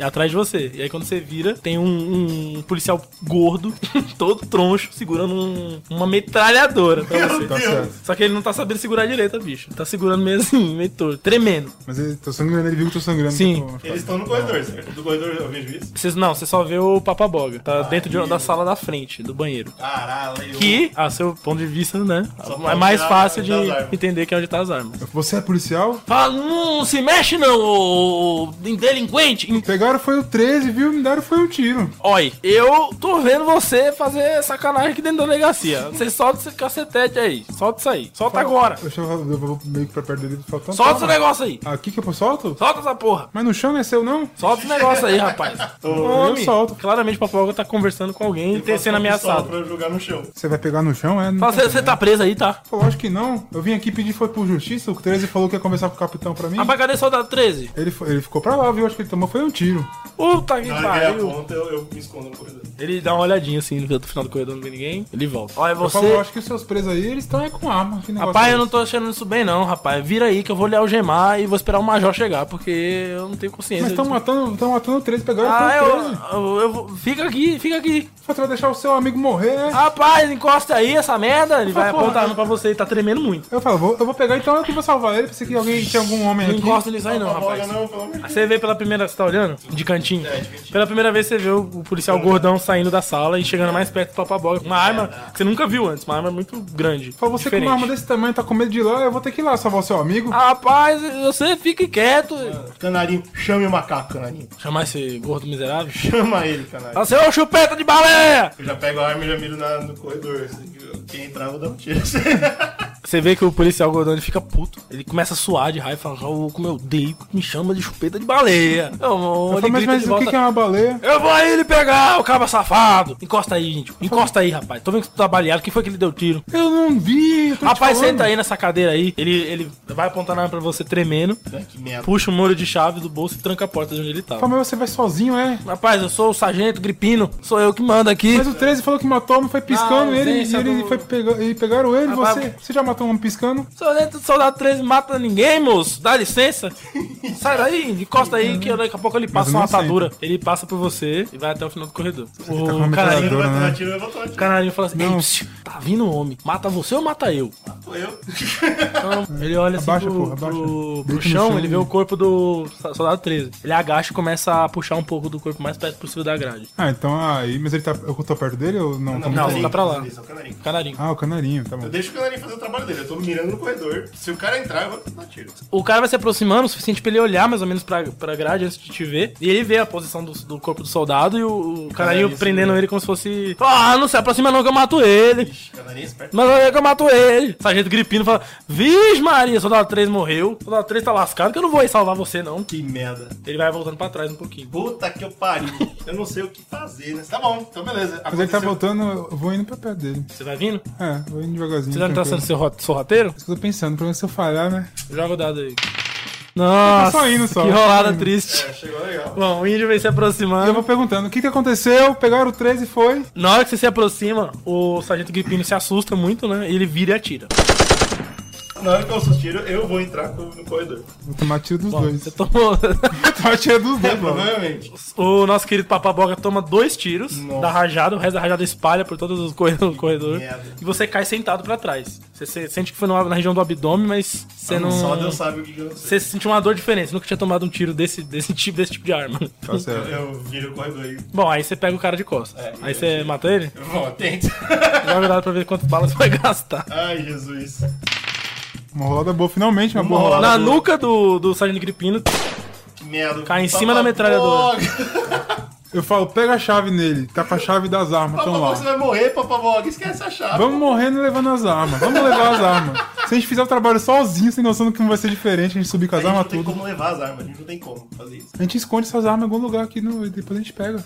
A: Atrás de você. E aí quando você vira, tem um, um policial gordo, *laughs* todo troncho, segurando um- uma metralhadora pra você.
C: Tá certo.
A: Só que ele não tá sabendo segurar direito, bicho. Tá segurando meio assim, meio torto, tremendo.
C: Mas ele, tô sangrando, ele viu que eu tô sangrando.
A: Sim.
C: Tô-
B: Eles estão no corredor, certo? Do corredor eu vejo isso.
A: Vocês não, você só vê o papaboga. Tá dentro de, da sala da frente, do banheiro.
B: Caralho.
A: Que, a seu ponto de vista, né?
B: Só
A: É mais fácil de entender que é onde tá as armas.
C: Você é policial?
A: Fala, não se mexe não, ô delinquente.
C: Pegaram foi o 13, viu? Me deram foi um tiro.
A: Oi, eu tô vendo você fazer sacanagem aqui dentro da delegacia. Você solta esse cacetete aí. Solta isso aí. Solta agora.
C: Deixa eu, eu vou meio que pra perto dele
A: Solta esse
C: toma.
A: negócio aí.
C: Aqui que eu solto?
A: Solta essa porra.
C: Mas no chão não é seu, não?
A: Solta esse negócio aí, rapaz. *laughs* Homem.
C: solto.
A: Claramente o Papoga tá conversando com alguém e ter sendo ameaçado.
B: Pra eu jogar no chão.
C: Você vai pegar no chão, é?
A: Fala, você, você tá preso aí, tá?
C: Pô, Lógico que não. Eu vim aqui pedir foi por justiça. O 13 falou que ia conversar com o capitão pra mim.
A: Rapaz, cadê soldado 13?
C: Ele, foi- ele ficou pra lá, viu? Acho que ele tomou foi um tiro.
A: Puta que pariu.
B: eu, eu me escondo no corredor.
A: Ele dá uma olhadinha assim no final do corredor, não vê ninguém. Ele volta. Olha,
C: Eu falo, eu
A: você.
C: acho que os seus presos aí, eles estão com arma.
A: Rapaz,
C: é
A: eu não tô achando isso bem, não, rapaz. Vira aí que eu vou lhe algemar e vou esperar o major chegar, porque eu não tenho consciência.
C: Mas estão matando, estão matando o 13, pegaram
A: Ah,
C: o
A: eu,
C: 13.
A: eu, eu Fica aqui, fica aqui.
C: Você vai deixar o seu amigo morrer, é?
A: Rapaz, encosta aí essa merda. Ele vai
C: Porra.
A: apontando pra você, ele tá tremendo muito.
C: Eu falo, vou, eu vou pegar então eu que vou salvar ele. Pensei que alguém tinha algum homem
A: Não
C: aqui.
A: encosta nisso aí não, rapaz.
B: não,
A: Aí Você vê pela primeira, você tá olhando? De cantinho. Pela primeira vez você vê o, o policial gordão saindo da sala e chegando mais perto do Papaboga. Uma arma que você nunca viu antes, uma arma muito grande.
C: Fala, você com uma arma desse tamanho tá com medo de ir lá, eu vou ter que ir lá salvar o seu amigo.
A: Rapaz, você fique quieto.
B: Canarinho, chame o macaco, canarinho.
A: Chamar esse gordo miserável.
B: Chama ele, canarinho.
A: Fala assim, ô chupeta de baleia!
B: Eu já pego a arma e já miro na- no corredor. assim, que Quem entrar, eu vou dar um tiro. *laughs*
A: Você vê que o policial gordão ele fica puto. Ele começa a suar de raiva e fala: "Oh, como eu que me chama de chupeta de baleia. Eu,
C: Eu
A: ele
C: falo, mas, mas o que,
A: volta,
C: que é uma baleia?
A: Eu vou aí ele pegar, o cabo safado. Encosta aí, gente. Encosta aí, rapaz. Tô vendo que tu tá baleado. Quem foi que ele deu tiro?
C: Eu não vi. eu
A: Rapaz, senta aí nessa cadeira aí. Ele, ele vai apontar na arma pra você tremendo.
B: que merda.
A: Puxa o molho de chave do bolso e tranca a porta de onde ele tava.
C: Fala, mas você vai sozinho, é?
A: Rapaz, eu sou o sargento Gripino. Sou eu que mando aqui.
C: Mas o 13 falou que matou, mas foi piscando
A: Ah,
C: ele, e ele
A: do-
C: foi pegar, e pegaram ele,
A: Rapaz,
C: você. Você já matou um homem piscando?
A: Soldado, soldado 13 mata ninguém, moço. Dá licença. *laughs* Sai daí, encosta aí, que daqui a pouco ele passa uma
C: não
A: atadura. Ele passa por você e vai até o final do corredor.
C: tá
A: O canarinho,
B: não vai
C: né?
A: o canarinho fala assim: Ei, psiu, tá vindo um homem. Mata você ou mata eu?
B: Sou eu.
A: Então, ele olha assim
C: Abaixa,
A: pro,
C: porra,
A: pro, pro chão,
C: chão
A: ele vê o corpo do soldado 13. Ele agacha e começa a puxar um pouco do corpo mais perto possível da grade.
C: Ah, então aí. Mas ele tá. Eu tô perto dele ou não? Tá muito
A: não,
C: longe?
A: você tá pra lá.
B: É o canarinho.
A: Canarinho.
C: Ah, o canarinho, tá bom.
B: Eu deixo o canarinho fazer o trabalho dele. Eu tô mirando no corredor. Se o cara entrar, eu vou dar tiro.
A: O cara vai se aproximando o suficiente pra ele olhar mais ou menos pra, pra grade antes de te ver. E ele vê a posição do, do corpo do soldado e o, o canarinho
B: isso
A: prendendo
B: mesmo.
A: ele como se fosse. Ah, não se aproxima não que eu mato ele.
B: Ixi, canarinho é esperto.
A: Mas olha que eu mato ele. Sargento Gripino fala: Vixe, Maria, soldado 3 morreu. Soldado 3 tá lascado que eu não vou ir salvar você, não.
B: Que merda.
A: Ele vai voltando pra trás um pouquinho.
B: Puta que eu pariu. Eu não sei o que fazer, né? Tá bom, então beleza.
C: Mas ele tá
B: Aconteceu.
C: voltando, eu vou indo pra perto dele.
A: Você vai vindo?
C: É, vou indo devagarzinho.
A: Você tá sendo seu sorrateiro?
C: Isso que eu tô pensando, pelo menos se eu falhar, né?
A: Joga o dado aí. Nossa,
C: só indo só.
A: que rolada triste.
B: É, chegou legal.
A: Bom, o índio vem se
C: E eu
A: aproximando.
C: vou perguntando, o que que aconteceu? Pegaram o 13 e foi.
A: Na hora que você se aproxima, o sargento Gripino se assusta muito, né? E ele vira e atira.
B: Na hora que eu os tiros, eu vou entrar no no corredor.
C: Vou tomar tiro dos
A: Bom,
C: dois.
A: você tomou. *laughs*
C: Vou tomar tiro dos dois,
B: provavelmente.
A: o nosso querido Papaboga toma dois tiros
B: Nossa.
A: da rajada, o resto da rajada espalha por todos os corre- o corredor. E você cai sentado pra trás. Você, você sente que foi na região do abdômen, mas você não.
B: Só Deus sabe o que sei.
A: Você sentiu uma dor diferente. Você nunca tinha tomado um tiro desse, desse, tipo, desse tipo de arma.
C: Tá certo.
B: Eu viro o corredor e.
A: Bom, aí você pega o cara de costas.
B: É,
A: aí você mata ele?
B: Bom, atento.
A: Joga o dado pra ver quantas balas você vai *laughs* gastar.
B: Ai, Jesus.
C: Uma rolada boa, finalmente uma
B: Uma
C: boa rolada.
A: Na
B: boa.
A: nuca do, do Sargento Gripino,
B: Que merda.
A: Cai em cima da metralhadora.
C: Eu falo, pega a chave nele, tá com a chave das armas, tão
B: Papavoga, você
C: lá.
B: vai morrer, Papavoga. Esquece a chave.
C: Vamos morrendo levando as armas. Vamos levar as armas. Se a gente fizer o trabalho sozinho, sem noção do que não vai ser diferente, a gente subir com
B: A
C: as
B: gente não
C: armas
B: tem
C: tudo.
B: como levar as armas, a gente não tem como fazer isso.
C: A gente esconde essas armas em algum lugar aqui no... e depois a gente pega.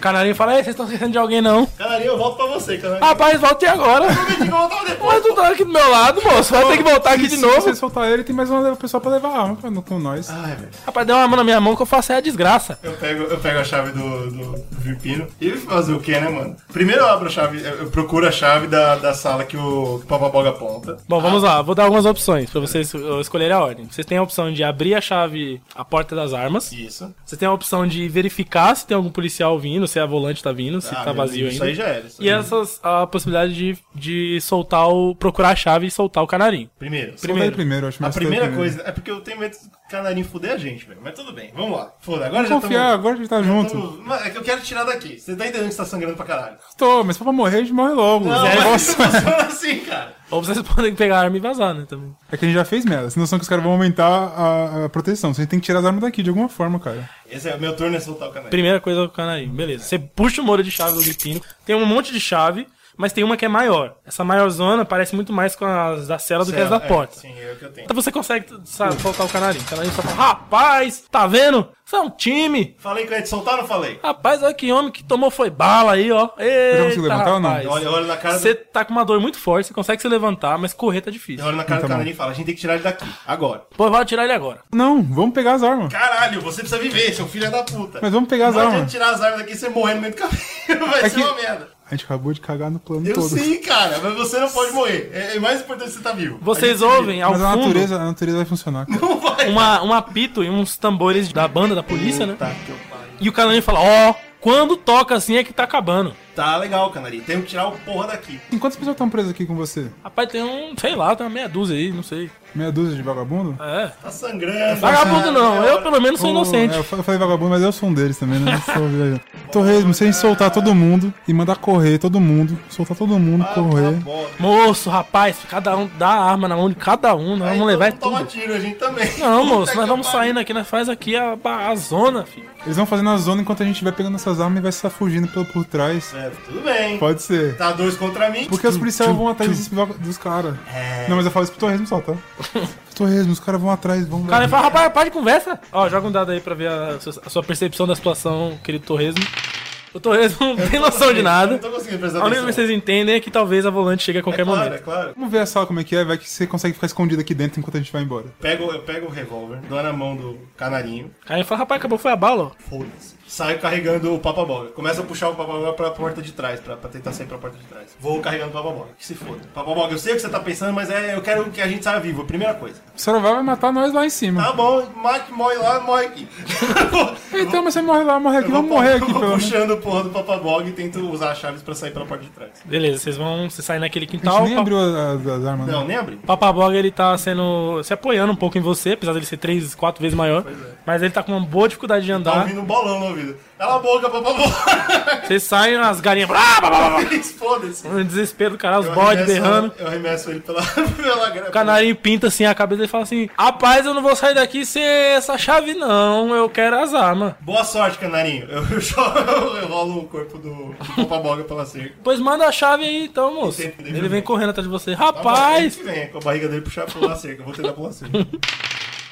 A: canarinho fala: Ei, vocês estão esquecendo de alguém não?
B: Canarinho, eu volto pra você, Canarinho.
A: Rapaz, volte agora. Mas tu tá aqui do meu lado, moço. Vai ter que voltar aqui de
C: Se
A: novo.
C: você soltar ele, tem mais uma pessoa pra levar a arma pra, com nós.
B: Ai, velho.
A: Rapaz, deu uma mão na minha mão que eu faço é a desgraça.
B: Eu pego, eu pego a chave do, do Virpino e fazer o que, né, mano? Primeiro eu abro a chave, eu procuro a chave da, da sala que o, que o Papaboga aponta.
A: Bom, vamos lá. Vou dar algumas opções pra vocês escolherem a ordem. Vocês têm a opção de abrir a chave, a porta das armas.
B: Isso.
A: Você tem a opção de verificar se tem algum policial vindo, se a volante tá vindo, se
B: Ah,
A: tá
B: meu
A: vazio ainda.
B: Isso aí já era. isso
A: E
B: aí.
A: essas, a possibilidade de, de soltar o. procurar a chave e soltar o canarinho.
B: Primeiro.
C: Primeiro, eu acho
B: A
C: mais
B: primeira
C: primeiro.
B: coisa é porque eu tenho medo do canarinho fuder a gente, velho. Mas tudo bem, vamos lá. Foda, agora já
C: Vamos confiar,
B: tamo-
C: agora a gente tá
B: já
C: junto.
B: tamo- É que eu quero tirar daqui. Você tá entendendo que você tá sangrando pra caralho.
C: Tô, mas se for pra morrer, a gente morre logo.
B: Não,
C: É,
B: mas
C: nossa.
B: não *laughs* funciona assim, cara.
A: Ou vocês podem pegar a arma e vazar, né? Também.
C: É que a gente já fez merda. Sem noção que os caras vão aumentar a, a proteção. Você tem que tirar as armas daqui de alguma forma, cara.
B: Esse é o meu turno é soltar o canarinho.
A: Primeira coisa do canarinho, beleza. Você puxa o muro de chave do gripino, tem um monte de chave, mas tem uma que é maior. Essa maior zona parece muito mais com as da cela do que as da
B: É,
A: porta.
B: Sim, é o que eu tenho.
A: Então você consegue sabe, soltar o canarinho. O canarinho só fala, rapaz, tá vendo? Isso é um time.
B: Falei que eu ia te soltar ou não falei?
A: Rapaz, olha que homem que tomou foi bala aí, ó. Eita,
C: consigo levantar ou não?
A: rapaz.
B: Olha, olha na cara do...
A: Você tá com uma dor muito forte, você consegue se levantar, mas correr tá difícil.
B: Eu olho na cara
C: Tá
B: do
C: bom.
B: canarinho e falo, a gente tem que tirar ele daqui, agora.
A: Pô, vai tirar ele agora.
C: Não, vamos pegar as armas.
B: Caralho, você precisa viver, seu filho é da puta.
C: Mas vamos pegar as
B: não adianta
C: armas.
B: tirar as armas daqui e você morrer no meio do caminho. *laughs* Vai
C: É
B: ser
C: que-
B: uma merda.
C: A gente acabou de cagar no plano
B: Eu
C: todo.
B: sei, cara, mas você não pode morrer. É, é mais importante você estar vivo.
A: Vocês
B: A
A: ouvem ao
C: Mas a
A: fundo
C: natureza, a natureza vai funcionar. cara.
B: Não vai.
A: uma, um apito e uns tambores da banda da polícia, né?
B: Tá, que eu.
A: E o canarinho fala, ó, quando toca assim é que tá acabando.
B: Tá legal, Canarinho. Temos que tirar o porra daqui.
C: E quantas pessoas estão presas aqui com você?
A: Rapaz, tem um, sei lá, tem uma meia dúzia aí, não sei.
C: Meia dúzia de vagabundo?
A: É.
B: Tá sangrando.
A: Vagabundo não, eu pelo menos sou inocente.
C: é, eu fa- eu falei vagabundo, mas eu sou um deles também, né? Eu sou viajante. Torresmo, sem soltar todo mundo e mandar correr todo mundo. Soltar todo mundo, correr.
B: Bola.
A: Moço, rapaz, cada um dá a arma na mão de cada um, nós
B: Aí
A: vamos levar
B: mundo
A: tudo.
B: Toma tiro, a gente também.
A: Não, moço,
B: Puta
A: nós vamos saindo aqui, nós faz aqui a, a zona, filho.
C: Eles vão fazendo a zona enquanto a gente vai pegando essas armas e vai se fugindo pelo, por trás.
B: É, tudo bem.
C: Pode ser.
B: Tá dois contra mim.
C: Porque os policiais vão atrás dos caras.
B: É.
C: Não, mas eu falo isso pro Torresmo só, tá? *laughs* Torresmo, os caras vão atrás, vão
A: O cara fala, rapaz, para de conversa. Ó, joga um dado aí pra ver a, sua- a sua percepção da situação, querido Torresmo. O Torresmo não tem noção de
B: Eu
A: nada.
B: não tô conseguindo prestar
A: A única coisa que vocês entendem é que talvez a volante chegue a qualquer
B: É claro,
A: momento.
B: é claro.
C: Vamos ver a sala como é que é, vai que você consegue ficar escondido aqui dentro enquanto a gente vai embora.
B: Pego, eu pego o revólver, dou na mão do canarinho,
A: Aí ele fala, rapaz, acabou, foi a bala, ó.
B: foda-se. Saio carregando o papaboga. Começo a puxar o papaboga pra porta de trás, pra, pra tentar sair pra porta de trás. Vou carregando o papaboga, que se foda. Papaboga, eu sei o que você tá pensando, mas é, eu quero que a gente saia vivo, a primeira coisa.
C: O Saravá vai matar nós lá em cima.
B: Tá bom, Mike morre lá, morre aqui. *laughs*
C: Então, mas você morre lá, morre aqui,
B: Eu vou
C: vamos morrer aqui
B: vou
C: pelo menos.
B: puxando o porra do papaboga e tento usar as chaves pra sair pela porta de trás.
A: Beleza, vocês vão você sair naquele
C: A gente
A: quintal.
C: nem
A: pa-
C: abriu as, as armas,
B: Não,
C: não.
B: nem abri.
A: O Papaboga ele tá sendo. se apoiando um pouco em você, apesar dele ser três, quatro vezes maior. Mas ele tá com uma boa dificuldade de
B: Tá
A: andar.
B: ouvindo um bolão ouvido. Cala a boca, papaboga.
A: Vocês saem, as galinhas.
B: Foda-se.
A: No desespero do cara, os bodes berrando.
B: Eu arremesso ele pela, *laughs* pela grama.
A: O canarinho pinta assim a cabeça e fala assim: Rapaz, eu não vou sair daqui sem essa chave, não. Eu quero as armas.
B: Boa sorte, canarinho. Eu, *laughs* eu, eu rolo o corpo do, do papaboga pela cerca.
A: Pois manda a chave aí, então, moço. Ele vem correndo atrás de você.
B: Tá bom,
A: Rapaz!
B: ele que vem, com a barriga dele puxar pela cerca. Eu vou tentar pular cerca.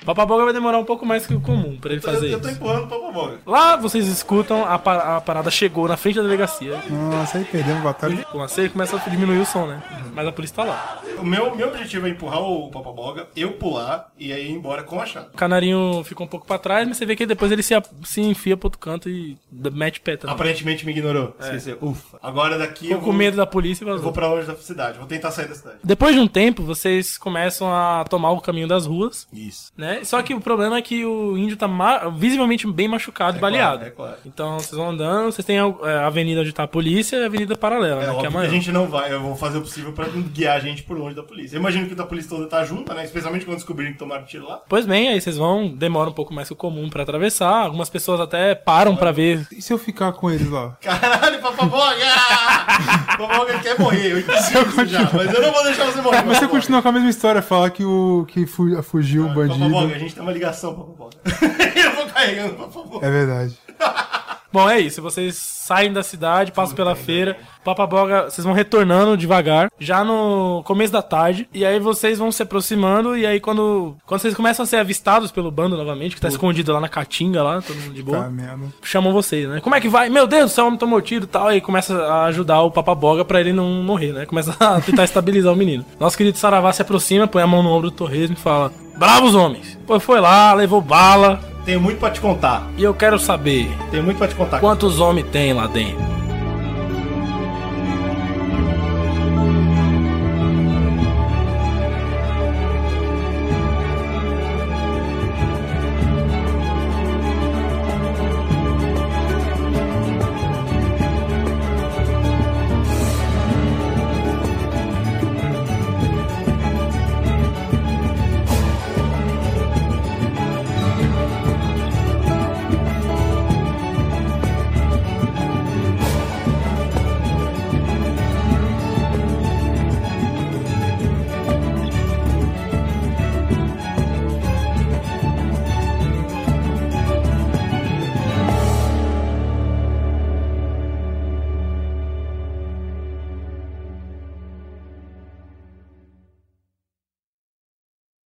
A: O Papaboga vai demorar um pouco mais que o comum pra ele fazer
B: eu, eu tô
A: isso.
B: empurrando o papaboga.
A: Lá vocês escutam, a, pa- a parada chegou na frente da delegacia.
C: Nossa, aí perdemos a batalha.
A: Com a cerca começa a diminuir o som, né? Mas a polícia tá lá.
B: O meu, meu objetivo é empurrar o papaboga, eu pular e aí ir embora com a chave.
A: O canarinho ficou um pouco pra trás, mas você vê que depois ele se, se enfia pro outro canto e mete pé também.
B: Aparentemente me ignorou. Esqueceu. Ufa. Agora daqui eu
A: Ficou
B: vou,
A: com medo da polícia e
B: eu
A: vazou.
B: vou pra longe da cidade. Vou tentar sair da cidade.
A: Depois de um tempo, vocês começam a tomar o caminho das ruas,
B: Isso.
A: né? Só que o problema é que o índio tá ma- visivelmente bem machucado e baleado.
B: claro, é claro.
A: Então vocês vão andando, vocês têm a, é, a avenida onde tá a polícia e a avenida paralela,
B: É
A: né? Que é maior.
B: a gente não vai, eu vou fazer o possível pra guiar a gente por longe da polícia. Eu imagino que a polícia toda tá junta, né? Especialmente quando descobrirem que tomaram tiro lá.
A: Pois bem, aí vocês vão, demora um pouco mais que o comum pra atravessar. Algumas pessoas até param pra ver.
C: E se eu ficar com eles lá? *laughs*
B: Caralho, papaboga! *laughs* papaboga quer morrer, eu entendi isso já, mas eu não vou deixar você morrer.
C: Mas você continua com a mesma história, falar que o que fu- fugiu o bandido.
B: Papaboga, a gente tem uma ligação, papaboga. *laughs* eu vou carregando, papaboga.
C: É verdade. *laughs*
A: Bom, é isso. Vocês saem da cidade, passam pela feira. Papaboga, vocês vão retornando devagar, já no começo da tarde. E aí vocês vão se aproximando. E aí, quando, quando vocês começam a ser avistados pelo bando novamente, que tá escondido lá na caatinga, lá, todo mundo de boa.
C: Tá, merda.
A: chamam vocês, né? Como é que vai? Meu Deus, o seu homem tomou tiro e tal. E começa a ajudar o papaboga pra ele não morrer, né? Começa a *laughs* tentar estabilizar o menino. Nosso querido Saravá se aproxima, põe a mão no ombro do Torresmo e fala: Bravos homens! Pô, foi lá, levou bala.
B: Tenho muito pra te contar.
A: E eu quero saber
B: Tenho muito pra te contar.
A: quantos homens tem lá dentro.